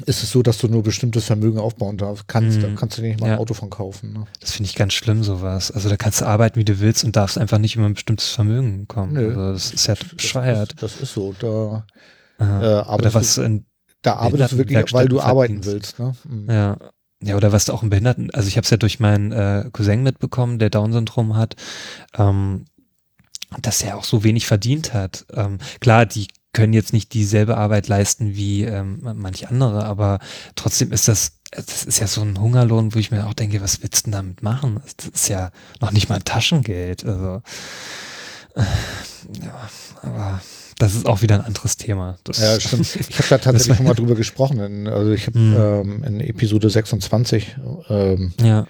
ist es so, dass du nur bestimmtes Vermögen aufbauen darfst. Kannst, da kannst du dir nicht mal ein Ja. Auto von kaufen. Ne? das finde ich ganz schlimm, sowas. Also da kannst du arbeiten, wie du willst und darfst einfach nicht über ein bestimmtes Vermögen kommen. Nö. Also das ist ja Das bescheuert. ist, das ist so. Da, Aha. äh, Oder arbeitest, was du, in, da arbeitest du wirklich, weil du arbeiten willst. Ne? Mhm. Ja. Ja, oder was auch im Behinderten, also ich habe es ja durch meinen äh, Cousin mitbekommen, der Down-Syndrom hat, ähm, dass er auch so wenig verdient hat. Ähm, klar, die können jetzt nicht dieselbe Arbeit leisten wie ähm, manche andere, aber trotzdem ist das, das ist ja so ein Hungerlohn, wo ich mir auch denke, was willst du denn damit machen? Das ist ja noch nicht mal Taschengeld. Also äh, ja, aber das ist auch wieder ein anderes Thema. Das, Ja, stimmt. (laughs) Ich habe da tatsächlich schon mal drüber gesprochen. In, also ich habe Mhm. ähm, in Episode 26 ähm, Ja,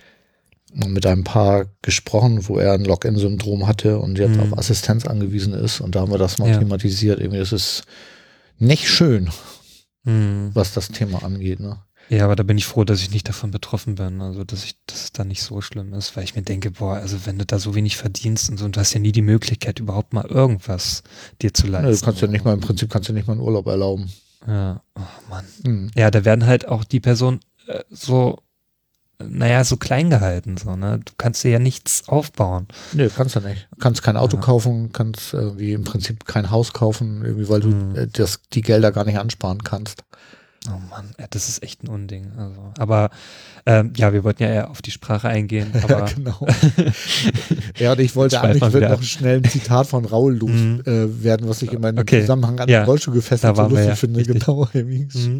mit einem Paar gesprochen, wo er ein Login-Syndrom hatte und jetzt Mhm. auf Assistenz angewiesen ist. Und da haben wir das mal Ja. thematisiert. Irgendwie, das ist nicht schön, hm. was das Thema angeht. Ne? Ja, aber da bin ich froh, dass ich nicht davon betroffen bin. Also, dass ich, dass es da nicht so schlimm ist, weil ich mir denke, boah, also wenn du da so wenig verdienst und so, und du hast ja nie die Möglichkeit, überhaupt mal irgendwas dir zu leisten. Ja, du kannst ja nicht mal, im Prinzip kannst du nicht mal einen Urlaub erlauben. Ja, oh Mann. Hm. Ja, da werden halt auch die Personen äh, so, naja, so klein gehalten, so, ne? Du kannst dir ja nichts aufbauen. Nee, kannst du nicht. Kannst kein Auto Ja. kaufen, kannst irgendwie im Prinzip kein Haus kaufen, irgendwie, weil du Hm. äh, das, die Gelder gar nicht ansparen kannst. Oh Mann, das ist echt ein Unding. Also, aber ähm, ja, wir wollten ja eher auf die Sprache eingehen, (laughs) ja, genau. (laughs) ja, und ich wollte eigentlich wird noch schnell ein Zitat von Raul los Mhm. äh, werden, was ich in meinem Okay. Zusammenhang an Ja. den Rollstuhl gefesselt so lustig ja. finde. Richtig. Genau. Mhm.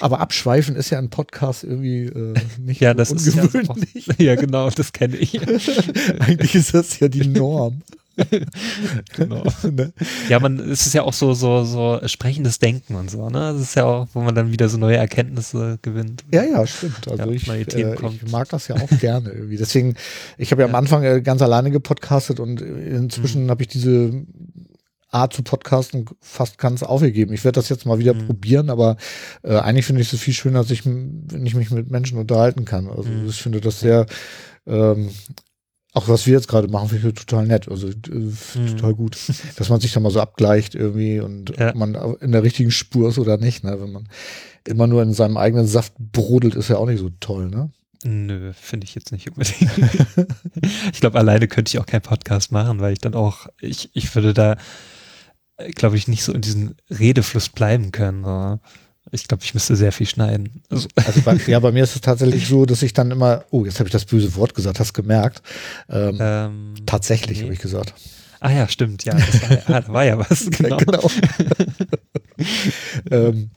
Aber abschweifen ist ja ein Podcast irgendwie äh, nicht ja, so das ist ja, so ungewöhnlich. ja, genau, das kenne ich. (laughs) eigentlich ist das ja die Norm. (laughs) genau. ne? Ja, man, es ist ja auch so, so, so sprechendes Denken und so, ne? Das ist ja auch, wo man dann wieder so neue Erkenntnisse gewinnt. Ja, ja, stimmt. Also Ja, ich, äh, ich mag das ja auch gerne irgendwie. Deswegen, ich habe ja, am Ja. Anfang äh, ganz alleine gepodcastet und inzwischen Mhm. habe ich diese Art zu podcasten fast ganz aufgegeben. Ich werde das jetzt mal wieder Mhm. probieren, aber äh, eigentlich finde ich es viel schöner, dass ich, wenn ich mich mit Menschen unterhalten kann. Also Mhm. ich finde das sehr, ähm, auch was wir jetzt gerade machen, finde ich total nett. Also äh, Mhm. total gut, dass man sich da mal so abgleicht irgendwie und Ja. ob man in der richtigen Spur ist oder nicht. Ne? Wenn man immer nur in seinem eigenen Saft brodelt, ist ja auch nicht so toll. Ne? Nö, finde ich jetzt nicht unbedingt. (laughs) ich glaube, alleine könnte ich auch keinen Podcast machen, weil ich dann auch, ich, ich würde da, glaube ich, nicht so in diesem Redefluss bleiben können. So. Ich glaube, ich müsste sehr viel schneiden. Also, Also bei, (laughs) ja, bei mir ist es tatsächlich so, dass ich dann immer, oh, jetzt habe ich das böse Wort gesagt, hast gemerkt. Ähm, ähm, tatsächlich nee. habe ich gesagt. Ah ja, stimmt, ja, das war, ah, (laughs) da war ja was, (laughs) genau. genau. ähm,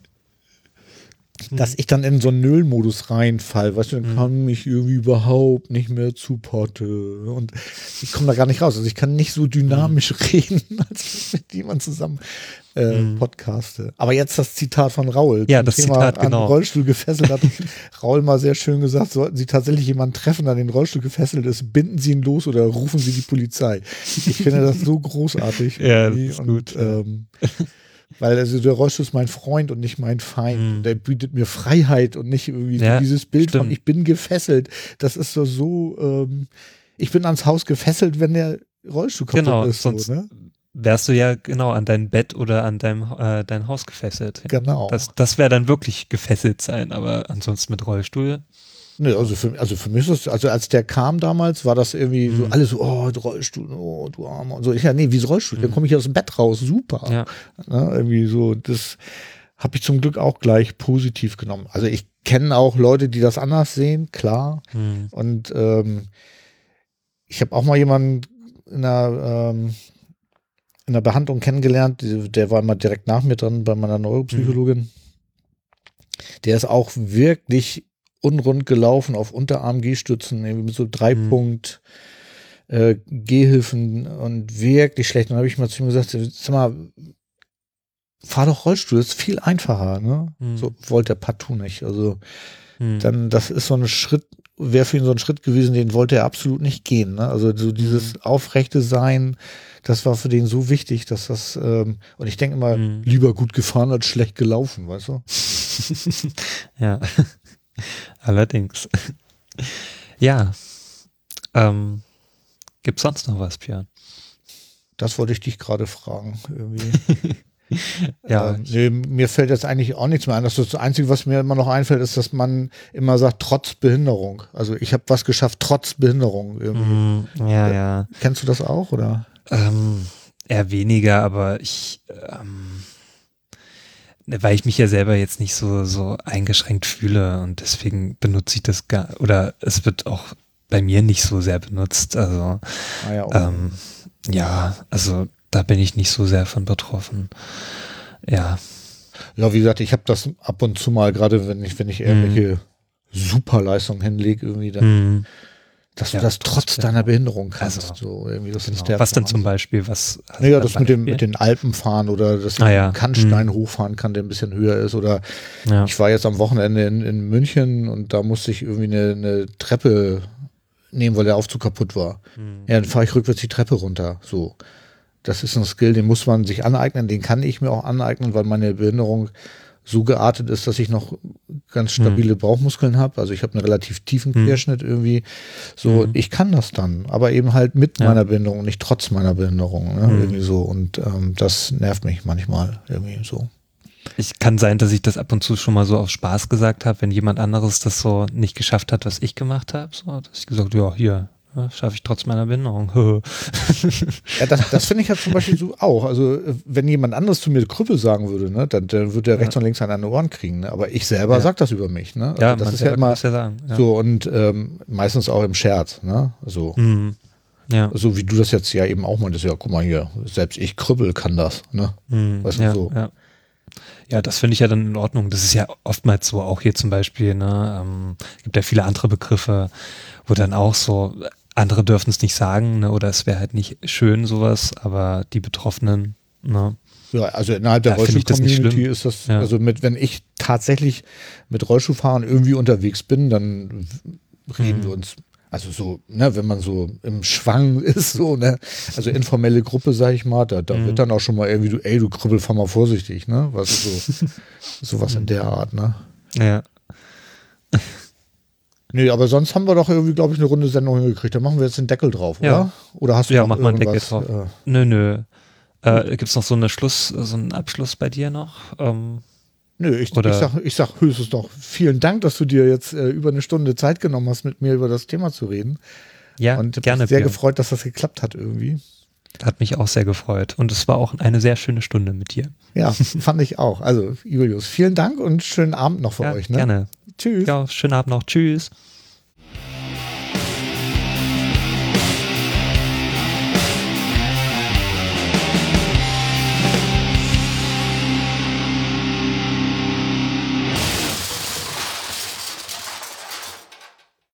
dass ich dann in so einen Nullmodus reinfall, weißt du, dann Mhm. kann mich irgendwie überhaupt nicht mehr zupotte und ich komme da gar nicht raus. Also ich kann nicht so dynamisch reden, (laughs) als mit jemand zusammen äh, Mhm. podcaste. Aber jetzt das Zitat von Raul. Ja, das Thema Zitat, an genau. Rollstuhl gefesselt hat (laughs) Raul mal sehr schön gesagt, sollten Sie tatsächlich jemanden treffen, der an den Rollstuhl gefesselt ist, binden Sie ihn los oder rufen Sie die Polizei. Ich finde das so (laughs) großartig. Ja, das ist und, gut. Ähm, weil also der Rollstuhl ist mein Freund und nicht mein Feind. Mhm. Der bietet mir Freiheit und nicht irgendwie Ja, dieses Bild von stimmt. ich bin gefesselt. Das ist so so, ähm, ich bin ans Haus gefesselt, wenn der Rollstuhl kaputt Genau, ist. sonst so, ne? wärst du ja genau an dein Bett oder an deinem äh, dein Haus gefesselt. Genau. Das, das wäre dann wirklich gefesselt sein, aber ansonsten mit Rollstuhl. Ne, also für, also für mich ist das, also als der kam damals, war das irgendwie so Mhm. alles so, oh, Rollstuhl, oh, du Armer und so. Ich ja, nee, wie so Rollstuhl, dann Mhm. komme ich aus dem Bett raus, super. Ja. Ne, irgendwie so, das habe ich zum Glück auch gleich positiv genommen. Also ich kenne auch Leute, die das anders sehen, klar. Hm. Und ähm, ich habe auch mal jemanden in der, ähm, in der Behandlung kennengelernt, der war immer direkt nach mir dran bei meiner Neuropsychologin. Der ist auch wirklich unrund gelaufen auf mit so drei Mhm. Punkt äh, Gehhilfen und wirklich schlecht. Und dann habe ich mal zu ihm gesagt, sag mal, fahr doch Rollstuhl, das ist viel einfacher, ne? Mhm. So wollte er partout nicht. Also Hm. dann, das ist so ein Schritt, wäre für ihn so ein Schritt gewesen, den wollte er absolut nicht gehen. Ne? Also so dieses aufrechte Sein, das war für den so wichtig, dass das, ähm, und ich denke immer, Mhm. lieber gut gefahren als schlecht gelaufen, weißt du? (laughs) ja, (laughs) allerdings. (laughs) ja, ähm, gibt's sonst noch was, Björn? Das wollte ich dich gerade fragen. (laughs) Ja, äh, nee, mir fällt jetzt eigentlich auch nichts mehr ein. Das, das Einzige, was mir immer noch einfällt, ist, dass man immer sagt, trotz Behinderung. Also ich habe was geschafft, trotz Behinderung. Mhm, ja, ja. Kennst du das auch, oder? Ähm, eher weniger, aber ich, ähm, weil ich mich ja selber jetzt nicht so, so eingeschränkt fühle und deswegen benutze ich das gar, oder es wird auch bei mir nicht so sehr benutzt. Also, Ah, ja, auch. ähm, ja, also da bin ich nicht so sehr von betroffen. Ja, Ja, wie gesagt, ich habe das ab und zu mal, gerade wenn ich, wenn ich irgendwelche Superleistungen hinlege, irgendwie, dann, hm, dass du Ja, das trotz deiner Behinderung kannst. Also, so, irgendwie, das genau. ist der Was denn zum Beispiel? Was? Naja, du das da mit dem, mit den Alpen fahren oder dass ich Ah, ja. einen Kannstein hochfahren kann, der ein bisschen höher ist. Oder ja. ich war jetzt am Wochenende in, in München und da musste ich irgendwie eine, eine Treppe nehmen, weil der Aufzug kaputt war. Hm. Ja, dann fahre ich rückwärts die Treppe runter. So. Das ist ein Skill, den muss man sich aneignen, den kann ich mir auch aneignen, weil meine Behinderung so geartet ist, dass ich noch ganz stabile Bauchmuskeln habe. Also ich habe einen relativ tiefen Hm. Querschnitt irgendwie. So, Hm. ich kann das dann, aber eben halt mit Ja. meiner Behinderung, nicht trotz meiner Behinderung. Ne? Hm. Irgendwie so. Und ähm, das nervt mich manchmal irgendwie so. Ich kann sein, dass ich das ab und zu schon mal so aus Spaß gesagt habe, wenn jemand anderes das so nicht geschafft hat, was ich gemacht habe. So, dass ich gesagt, ja, hier, schaffe ich trotz meiner Behinderung. (laughs) Ja, das, das finde ich ja zum Beispiel so auch. Also, wenn jemand anderes zu mir Krüppel sagen würde, ne, dann, dann würde er rechts und links an den Ohren kriegen. Ne? Aber ich selber Ja. sag das über mich. Ne? Also ja, das ist ja immer ja sagen. Ja. so und ähm, meistens auch im Scherz. Ne? So. Mhm. Ja. so wie du das jetzt ja eben auch meintest. Ja, guck mal hier, selbst ich Krüppel kann das. Ne? Mhm. Weißt du, ja, so. ja. ja, das finde ich ja dann in Ordnung. Das ist ja oftmals so, auch hier zum Beispiel, ne, ähm, gibt ja viele andere Begriffe, wo dann auch so, andere dürfen es nicht sagen, ne, oder es wäre halt nicht schön, sowas, aber die Betroffenen, ne, Ja, also innerhalb der Rollstuhl-Community ist das, Ja. also mit, wenn ich tatsächlich mit Rollstuhlfahren irgendwie unterwegs bin, dann reden Mhm. wir uns, also so, ne, wenn man so im Schwang (laughs) ist, so, ne, also informelle Gruppe, sag ich mal, da, da Mhm. wird dann auch schon mal irgendwie, du, ey, du Krüppel, fahr mal vorsichtig, ne, was so, (laughs) sowas in der Art, ne. ja, Nee, aber sonst haben wir doch irgendwie, glaube ich, eine runde Sendung hingekriegt. Da machen wir jetzt den Deckel drauf, Ja. oder? Oder hast du Ja, mach mal einen Deckel drauf. Äh, nö, nö. Äh, gibt's noch so eine Schluss, so einen Abschluss bei dir noch? Ähm, Nö, ich, Oder- ich, sag, ich sag höchstens noch vielen Dank, dass du dir jetzt äh, über eine Stunde Zeit genommen hast, mit mir über das Thema zu reden. ja, Und ich gerne. bin sehr Björn. gefreut, dass das geklappt hat irgendwie. Hat mich auch sehr gefreut. Und es war auch eine sehr schöne Stunde mit dir. Ja, (laughs) fand ich auch. Also, Julius, vielen Dank und schönen Abend noch für ja, euch. Ne? Gerne. Tschüss. Ja, schönen Abend noch. Tschüss.